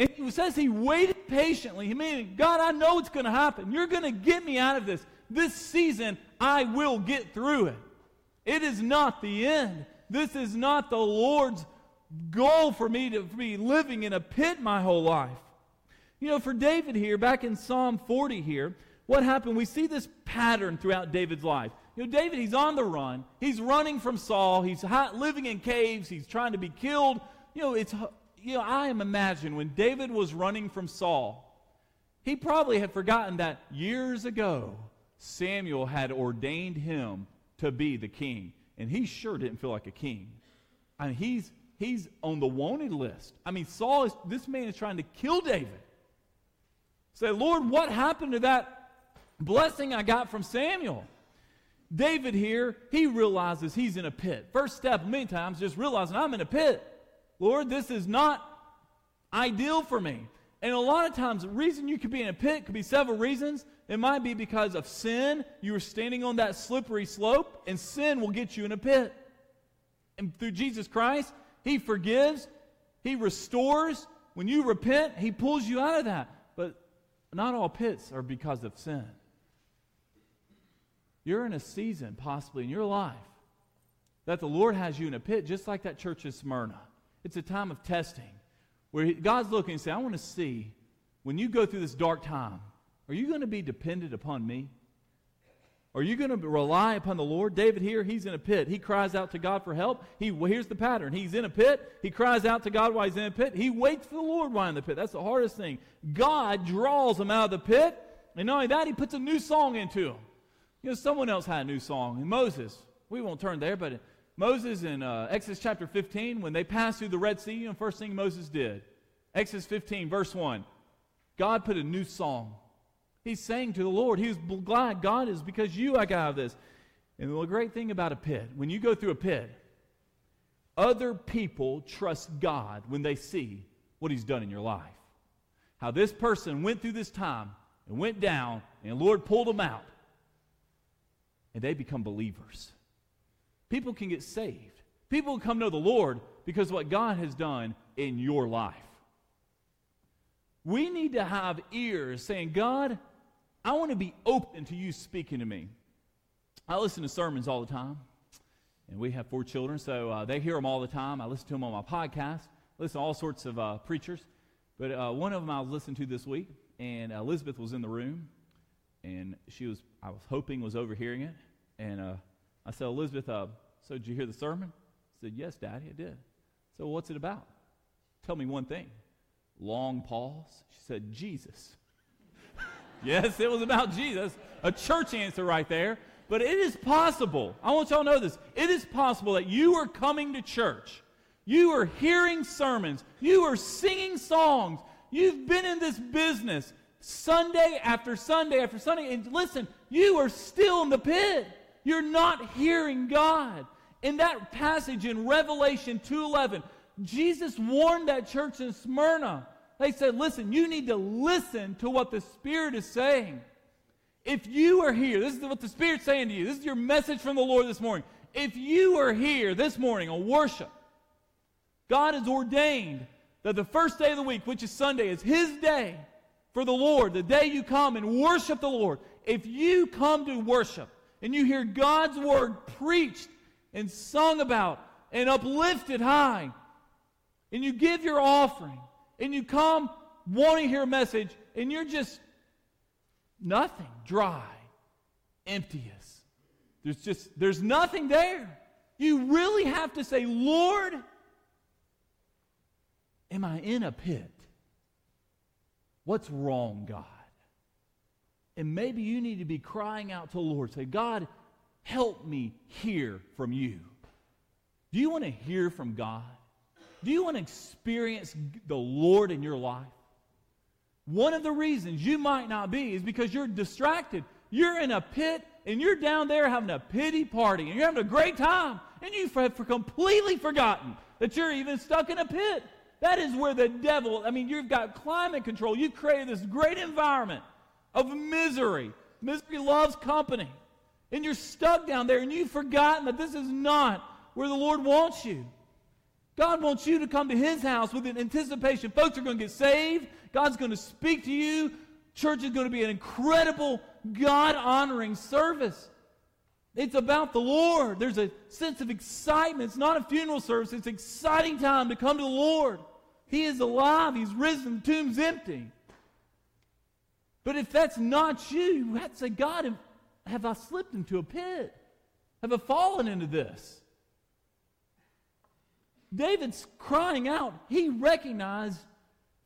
And it says he waited patiently. He mean, God, I know it's going to happen. You're going to get me out of this. This season, I will get through it. It is not the end. This is not the Lord's goal for me to be living in a pit my whole life. You know, for David here, back in Psalm 40 here, what happened? We see this pattern throughout David's life. You know, David, he's on the run. He's running from Saul. He's living in caves. He's trying to be killed. You know, it's, you know, I am imagine when David was running from Saul, he probably had forgotten that years ago, Samuel had ordained him to be the king. And he sure didn't feel like a king. I mean, he's, he's on the wanted list. I mean, Saul is, this man is trying to kill David. Say, Lord, what happened to that blessing I got from Samuel. David here, he realizes he's in a pit. First step, many times, just realizing I'm in a pit. Lord, this is not ideal for me. And a lot of times, the reason you could be in a pit could be several reasons. It might be because of sin. You were standing on that slippery slope, and sin will get you in a pit. And through Jesus Christ, He forgives, He restores. When you repent, He pulls you out of that. But not all pits are because of sin. You're in a season, possibly in your life, that the Lord has you in a pit, just like that church in Smyrna. It's a time of testing where God's looking and saying, I want to see when you go through this dark time, are you going to be dependent upon me? Are you going to rely upon the Lord? David here, he's in a pit. He cries out to God for help. He, well, here's the pattern. He's in a pit. He cries out to God while he's in a pit. He waits for the Lord while in the pit. That's the hardest thing. God draws him out of the pit. And not only that, he puts a new song into him. You know, someone else had a new song. And Moses, we won't turn there, but Moses in uh, Exodus chapter 15, when they passed through the Red Sea, you know, first thing Moses did. Exodus 15, verse 1. God put a new song. He's saying to the Lord, he was glad, God is because you I got out of this. And the great thing about a pit, when you go through a pit, other people trust God when they see what he's done in your life. How this person went through this time and went down, and the Lord pulled them out and they become believers. People can get saved. People come to the Lord because what God has done in your life. We need to have ears saying, God, I want to be open to you speaking to me. I listen to sermons all the time, and we have four children, so uh, they hear them all the time. I listen to them on my podcast, I listen to all sorts of uh, preachers. But uh, one of them I was listening to this week, and Elizabeth was in the room, and she was, I was hoping, was overhearing it. And uh, I said, Elizabeth, uh, so did you hear the sermon? She said, Yes, Daddy, I did. So what's it about? Tell me one thing. Long pause. She said, Jesus. yes, it was about Jesus. A church answer right there. But it is possible. I want y'all to know this. It is possible that you are coming to church. You are hearing sermons. You are singing songs. You've been in this business Sunday after Sunday after Sunday. And listen, you are still in the pit. You're not hearing God. In that passage in Revelation 2:11, Jesus warned that church in Smyrna. They said, listen, you need to listen to what the Spirit is saying. If you are here, this is what the Spirit's saying to you. This is your message from the Lord this morning. If you are here this morning on worship, God has ordained that the first day of the week, which is Sunday, is His day for the Lord, the day you come and worship the Lord. If you come to worship and you hear God's word preached and sung about and uplifted high, and you give your offering, and you come wanting to hear a message, and you're just nothing, dry, emptiness. There's just, there's nothing there. You really have to say, Lord, am I in a pit? What's wrong, God? And maybe you need to be crying out to the Lord. Say, God, help me hear from you. Do you want to hear from God? Do you want to experience the Lord in your life? One of the reasons you might not be is because you're distracted. You're in a pit and you're down there having a pity party and you're having a great time and you've completely forgotten that you're even stuck in a pit. That is where the devil, I mean, you've got climate control. You've created this great environment of misery. Misery loves company. And you're stuck down there and you've forgotten that this is not where the Lord wants you. God wants you to come to His house with an anticipation. Folks are going to get saved. God's going to speak to you. Church is going to be an incredible, God honoring service. It's about the Lord. There's a sense of excitement. It's not a funeral service, it's an exciting time to come to the Lord. He is alive, He's risen, the tomb's empty. But if that's not you, you have to say, God, have I slipped into a pit? Have I fallen into this? David's crying out. He recognized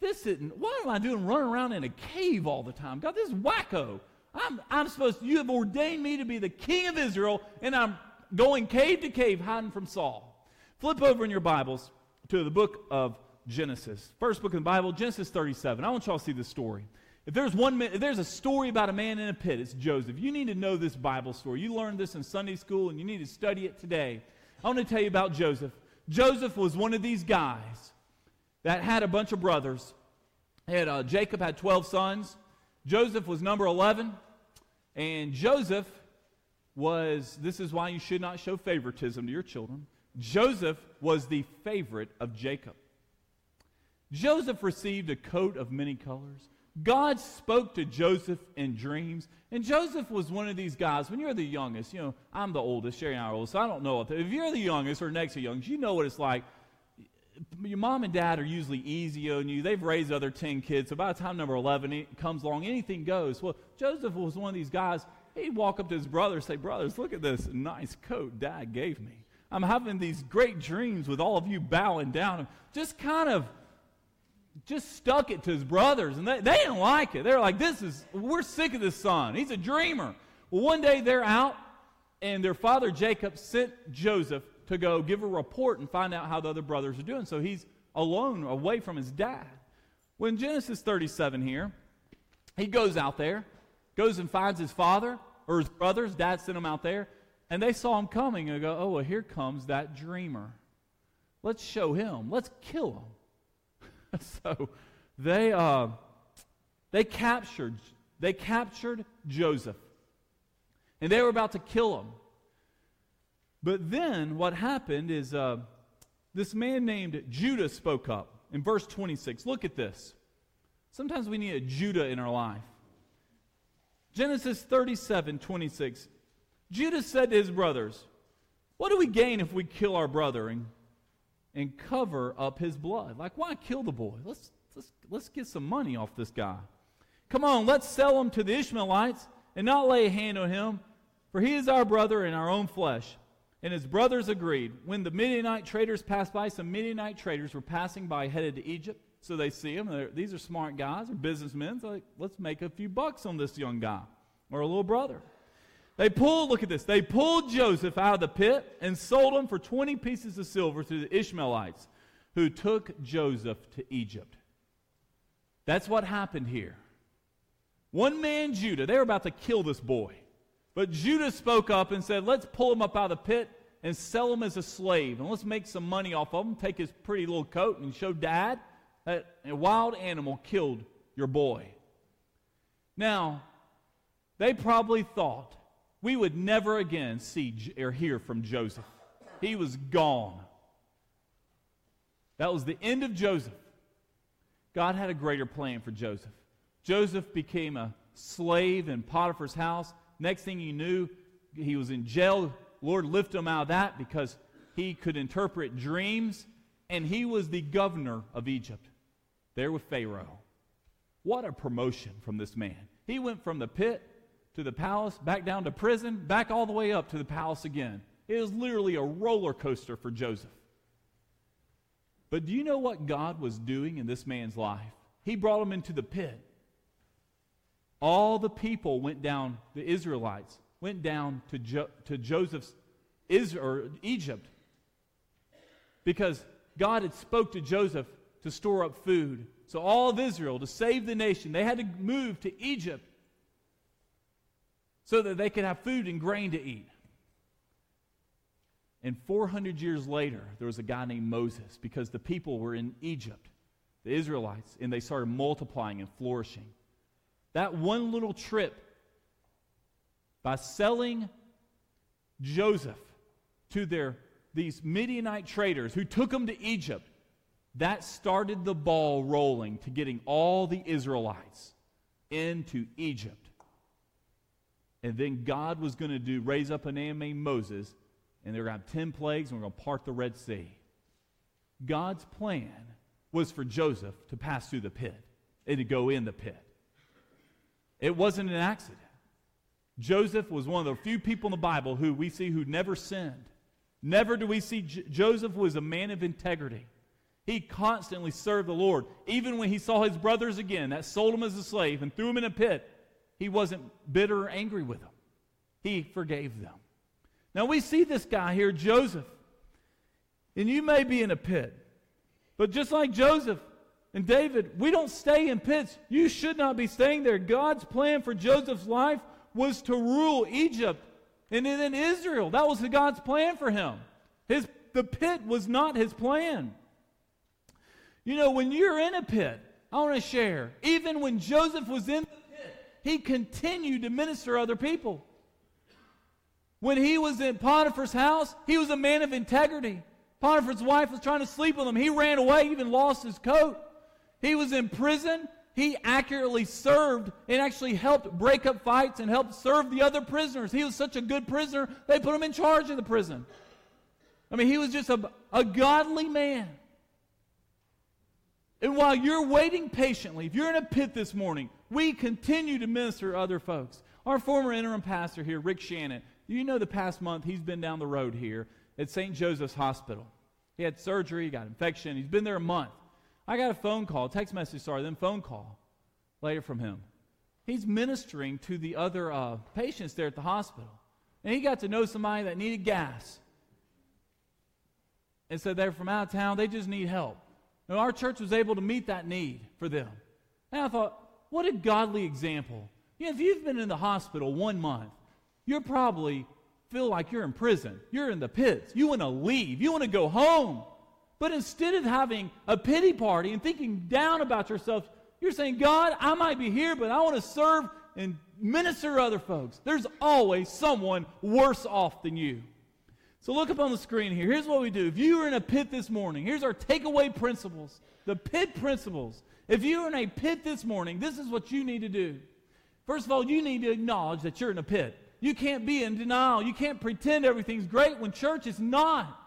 this isn't, what am I doing running around in a cave all the time? God, this is wacko. I'm, I'm supposed to, you have ordained me to be the king of Israel, and I'm going cave to cave hiding from Saul. Flip over in your Bibles to the book of Genesis. First book of the Bible, Genesis 37. I want y'all to see this story. If there's one, if there's a story about a man in a pit, it's Joseph. You need to know this Bible story. You learned this in Sunday school, and you need to study it today. I want to tell you about Joseph. Joseph was one of these guys that had a bunch of brothers. Had, uh, Jacob had 12 sons. Joseph was number 11. And Joseph was, this is why you should not show favoritism to your children. Joseph was the favorite of Jacob. Joseph received a coat of many colors. God spoke to Joseph in dreams. And Joseph was one of these guys. When you're the youngest, you know, I'm the oldest, Sherry and I are old, so I don't know. If you're the youngest or next to youngest, you know what it's like. Your mom and dad are usually easy on you. They've raised other 10 kids. So by the time number 11 comes along, anything goes. Well, Joseph was one of these guys. He'd walk up to his brother and say, Brothers, look at this nice coat dad gave me. I'm having these great dreams with all of you bowing down. Just kind of just stuck it to his brothers, and they, they didn't like it. They're like, "This is we're sick of this son. He's a dreamer." Well, one day they're out, and their father Jacob sent Joseph to go give a report and find out how the other brothers are doing. So he's alone, away from his dad. When Genesis 37 here, he goes out there, goes and finds his father or his brothers. Dad sent him out there, and they saw him coming and go, "Oh, well, here comes that dreamer. Let's show him. Let's kill him." so they, uh, they captured they captured Joseph, and they were about to kill him. But then what happened is uh, this man named Judah spoke up in verse 26. Look at this. Sometimes we need a Judah in our life. Genesis 37 26. Judah said to his brothers, What do we gain if we kill our brother and and cover up his blood. Like, why kill the boy? Let's, let's, let's get some money off this guy. Come on, let's sell him to the Ishmaelites and not lay a hand on him, for he is our brother in our own flesh. And his brothers agreed. When the Midianite traders passed by, some Midianite traders were passing by headed to Egypt. So they see him. These are smart guys, they're businessmen. So like, let's make a few bucks on this young guy or a little brother. They pulled, look at this, they pulled Joseph out of the pit and sold him for 20 pieces of silver to the Ishmaelites who took Joseph to Egypt. That's what happened here. One man, Judah, they were about to kill this boy. But Judah spoke up and said, Let's pull him up out of the pit and sell him as a slave. And let's make some money off of him. Take his pretty little coat and show dad that a wild animal killed your boy. Now, they probably thought we would never again see or hear from Joseph. He was gone. That was the end of Joseph. God had a greater plan for Joseph. Joseph became a slave in Potiphar's house. Next thing you knew, he was in jail. Lord lifted him out of that because he could interpret dreams, and he was the governor of Egypt, there with Pharaoh. What a promotion from this man. He went from the pit to the palace, back down to prison, back all the way up to the palace again. It was literally a roller coaster for Joseph. But do you know what God was doing in this man's life? He brought him into the pit. All the people went down, the Israelites went down to, jo- to Joseph's Israel, Egypt because God had spoke to Joseph to store up food. So all of Israel, to save the nation, they had to move to Egypt so that they could have food and grain to eat. And 400 years later, there was a guy named Moses because the people were in Egypt, the Israelites, and they started multiplying and flourishing. That one little trip, by selling Joseph to their these Midianite traders who took him to Egypt, that started the ball rolling to getting all the Israelites into Egypt. And then God was going to do raise up a man named Moses, and they're going to have 10 plagues, and we're going to part the Red Sea. God's plan was for Joseph to pass through the pit and to go in the pit. It wasn't an accident. Joseph was one of the few people in the Bible who we see who never sinned. Never do we see J- Joseph was a man of integrity. He constantly served the Lord. Even when he saw his brothers again that sold him as a slave and threw him in a pit, he wasn't bitter or angry with them. He forgave them. Now we see this guy here, Joseph. And you may be in a pit. But just like Joseph and David, we don't stay in pits. You should not be staying there. God's plan for Joseph's life was to rule Egypt and then Israel. That was God's plan for him. His, the pit was not his plan. You know, when you're in a pit, I want to share, even when Joseph was in the he continued to minister other people. When he was in Potiphar's house, he was a man of integrity. Potiphar's wife was trying to sleep with him. He ran away, even lost his coat. He was in prison he accurately served and actually helped break up fights and helped serve the other prisoners. He was such a good prisoner, they put him in charge of the prison. I mean, he was just a, a godly man. And while you're waiting patiently, if you're in a pit this morning, we continue to minister to other folks. Our former interim pastor here, Rick Shannon, you know the past month he's been down the road here at St. Joseph's Hospital. He had surgery, he got infection. He's been there a month. I got a phone call, text message, sorry, then phone call later from him. He's ministering to the other uh, patients there at the hospital. And he got to know somebody that needed gas. And so they're from out of town, they just need help. Now, our church was able to meet that need for them. And I thought, what a godly example. You know, if you've been in the hospital one month, you probably feel like you're in prison. You're in the pits. You want to leave. You want to go home. But instead of having a pity party and thinking down about yourself, you're saying, God, I might be here, but I want to serve and minister to other folks. There's always someone worse off than you. So look up on the screen here. Here's what we do. If you are in a pit this morning, here's our takeaway principles the pit principles. If you're in a pit this morning, this is what you need to do. First of all, you need to acknowledge that you're in a pit. You can't be in denial. You can't pretend everything's great when church is not.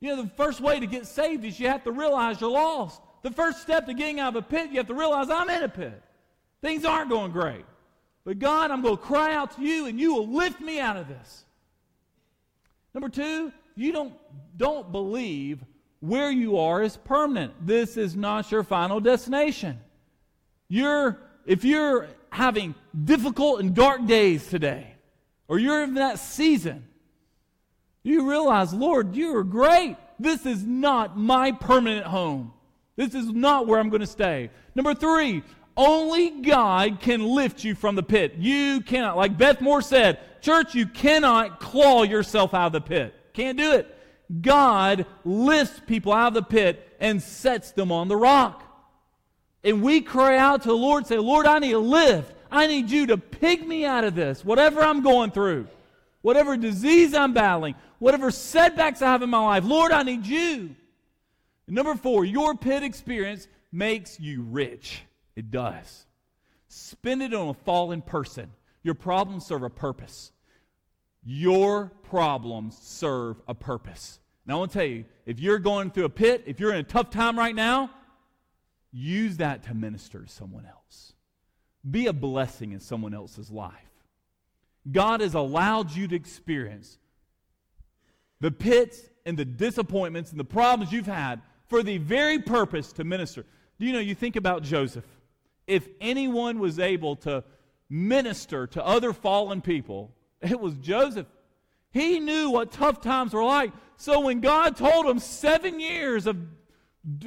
You know, the first way to get saved is you have to realize you're lost. The first step to getting out of a pit, you have to realize I'm in a pit. Things aren't going great. But God, I'm going to cry out to you and you will lift me out of this. Number two, you don't, don't believe where you are is permanent. This is not your final destination. You're, if you're having difficult and dark days today, or you're in that season, you realize, Lord, you are great. This is not my permanent home. This is not where I'm going to stay. Number three, only God can lift you from the pit. You cannot, like Beth Moore said, church, you cannot claw yourself out of the pit. Can't do it. God lifts people out of the pit and sets them on the rock. And we cry out to the Lord say, Lord, I need a lift. I need you to pick me out of this, whatever I'm going through, whatever disease I'm battling, whatever setbacks I have in my life. Lord, I need you. Number four, your pit experience makes you rich. It does. Spend it on a fallen person. Your problems serve a purpose. Your problems serve a purpose. Now, I want to tell you if you're going through a pit, if you're in a tough time right now, use that to minister to someone else. Be a blessing in someone else's life. God has allowed you to experience the pits and the disappointments and the problems you've had for the very purpose to minister. Do you know, you think about Joseph. If anyone was able to minister to other fallen people, it was Joseph. He knew what tough times were like. So when God told him seven years of,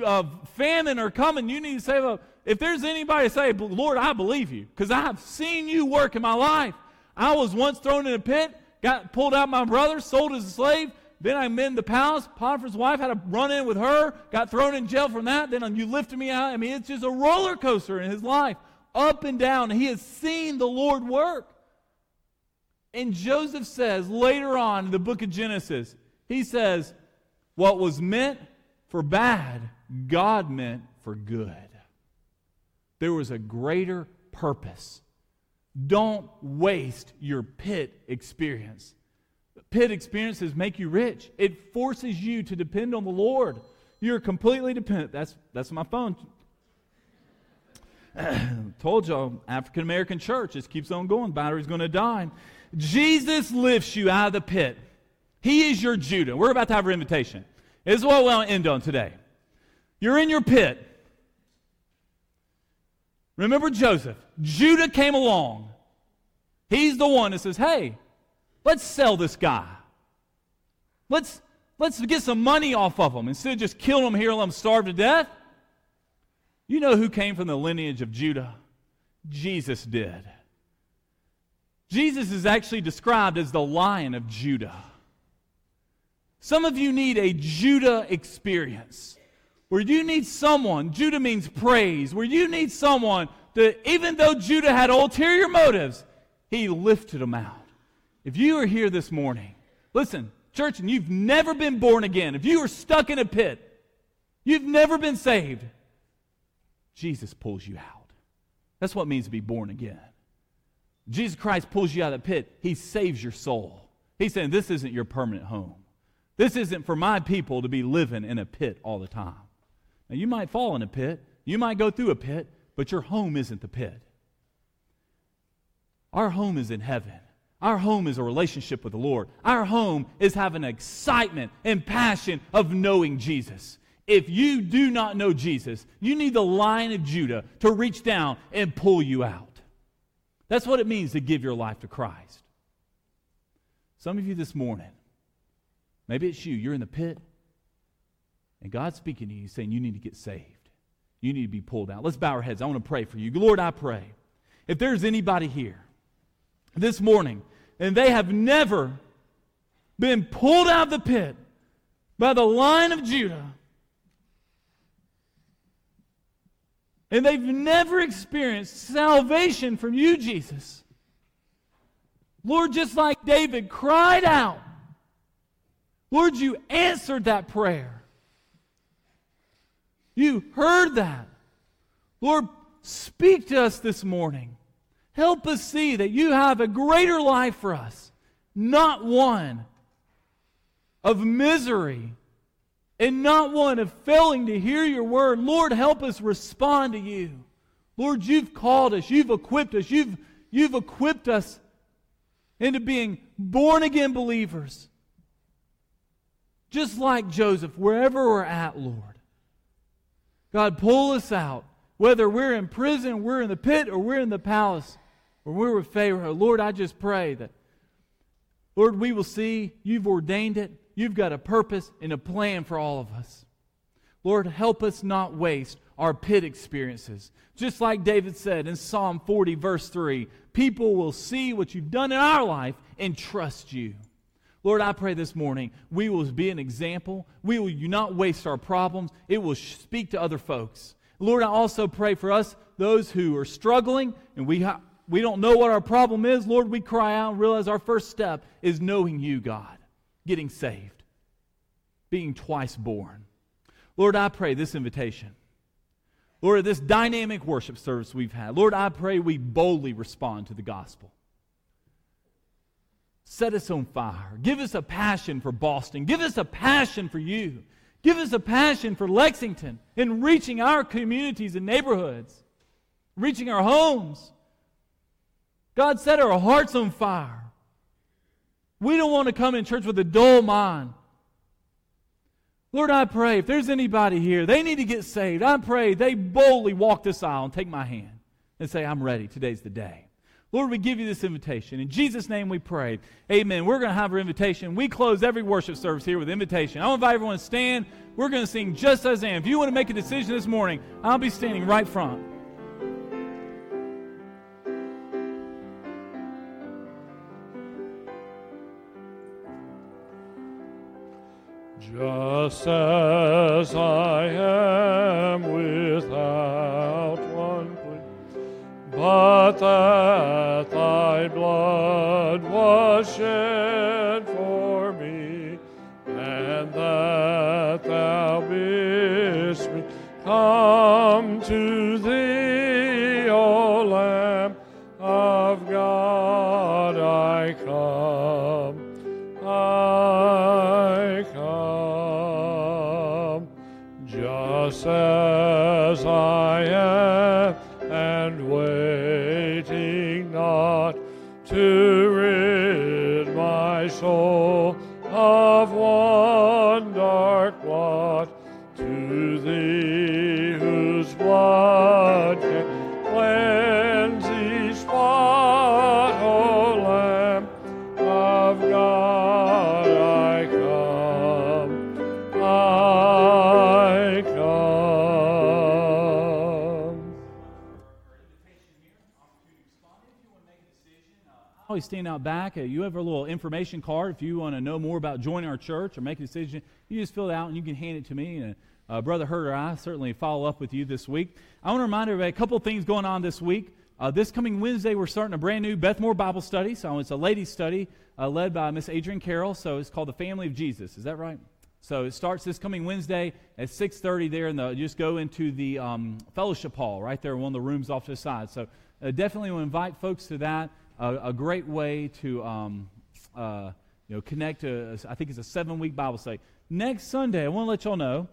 of famine are coming, you need to save up. If there's anybody say, Lord, I believe you, because I've seen you work in my life. I was once thrown in a pit, got pulled out my brother, sold as a slave, then I'm in the palace. Potiphar's wife had a run in with her, got thrown in jail from that. Then you lifted me out. I mean, it's just a roller coaster in his life, up and down. He has seen the Lord work. And Joseph says later on in the book of Genesis, he says, What was meant for bad, God meant for good. There was a greater purpose. Don't waste your pit experience pit experiences make you rich. It forces you to depend on the Lord. You're completely dependent. That's, that's my phone. Told y'all, African American church just keeps on going. Battery's going to die. Jesus lifts you out of the pit. He is your Judah. We're about to have our invitation. This is what we want to end on today. You're in your pit. Remember Joseph. Judah came along. He's the one that says, Hey, Let's sell this guy. Let's, let's get some money off of him instead of just killing him here and let him starve to death. You know who came from the lineage of Judah? Jesus did. Jesus is actually described as the lion of Judah. Some of you need a Judah experience where you need someone, Judah means praise, where you need someone that, even though Judah had ulterior motives, he lifted them out. If you are here this morning, listen, church, and you've never been born again, if you are stuck in a pit, you've never been saved, Jesus pulls you out. That's what it means to be born again. Jesus Christ pulls you out of the pit, He saves your soul. He's saying, This isn't your permanent home. This isn't for my people to be living in a pit all the time. Now, you might fall in a pit, you might go through a pit, but your home isn't the pit. Our home is in heaven. Our home is a relationship with the Lord. Our home is having excitement and passion of knowing Jesus. If you do not know Jesus, you need the lion of Judah to reach down and pull you out. That's what it means to give your life to Christ. Some of you this morning, maybe it's you, you're in the pit, and God's speaking to you saying you need to get saved. You need to be pulled out. Let's bow our heads. I want to pray for you. Lord, I pray. If there's anybody here this morning, and they have never been pulled out of the pit by the line of Judah. And they've never experienced salvation from you, Jesus. Lord, just like David cried out, Lord, you answered that prayer. You heard that. Lord, speak to us this morning. Help us see that you have a greater life for us, not one of misery and not one of failing to hear your word. Lord, help us respond to you. Lord, you've called us, you've equipped us, you've, you've equipped us into being born again believers. Just like Joseph, wherever we're at, Lord. God, pull us out, whether we're in prison, we're in the pit, or we're in the palace or we were Pharaoh, Lord, I just pray that, Lord, we will see you've ordained it. You've got a purpose and a plan for all of us. Lord, help us not waste our pit experiences. Just like David said in Psalm 40, verse 3 people will see what you've done in our life and trust you. Lord, I pray this morning we will be an example. We will not waste our problems. It will speak to other folks. Lord, I also pray for us, those who are struggling and we, ha- we don't know what our problem is. Lord, we cry out and realize our first step is knowing you, God, getting saved, being twice born. Lord, I pray this invitation. Lord, this dynamic worship service we've had, Lord, I pray we boldly respond to the gospel. Set us on fire. Give us a passion for Boston. Give us a passion for you. Give us a passion for Lexington in reaching our communities and neighborhoods, reaching our homes. God set our hearts on fire. We don't want to come in church with a dull mind. Lord, I pray if there's anybody here, they need to get saved. I pray they boldly walk this aisle and take my hand and say, I'm ready. Today's the day. Lord, we give you this invitation. In Jesus' name we pray. Amen. We're going to have our invitation. We close every worship service here with invitation. I want to invite everyone to stand. We're going to sing just as I am. If you want to make a decision this morning, I'll be standing right front. Just as I am without one plea, but that thy blood was shed for me, and that thou bidst me come to thee, Always stand out back. Uh, you have a little information card. If you want to know more about joining our church or make a decision, you just fill it out and you can hand it to me. And uh, Brother Hurt or I certainly follow up with you this week. I want to remind everybody a couple of things going on this week. Uh, this coming Wednesday, we're starting a brand new Beth Moore Bible study. So it's a ladies' study uh, led by Miss Adrian Carroll. So it's called the Family of Jesus. Is that right? So it starts this coming Wednesday at 6:30 there, and the, just go into the um, fellowship hall right there, in one of the rooms off to the side. So uh, definitely will invite folks to that. Uh, a great way to um, uh, you know connect to. I think it's a seven-week Bible study. Next Sunday, I want to let y'all know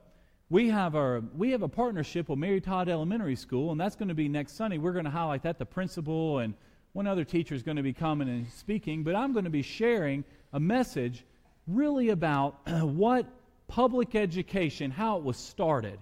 we have our we have a partnership with Mary Todd Elementary School, and that's going to be next Sunday. We're going to highlight that. The principal and one other teacher is going to be coming and speaking, but I'm going to be sharing a message really about what public education, how it was started.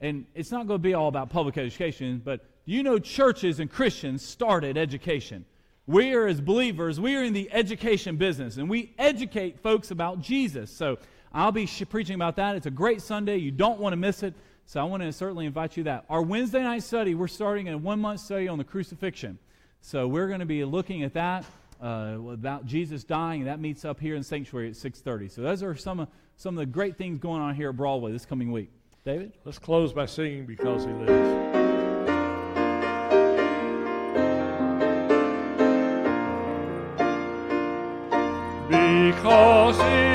And it's not going to be all about public education, but you know churches and Christians started education. We are, as believers, we are in the education business, and we educate folks about Jesus. So I'll be sh- preaching about that. It's a great Sunday. You don't want to miss it. So I want to certainly invite you to that. Our Wednesday night study, we're starting a one month study on the crucifixion. So we're going to be looking at that uh, about Jesus dying, and that meets up here in Sanctuary at 6:30. So those are some of some of the great things going on here at Broadway this coming week. David. Let's close by singing Because He Lives. Because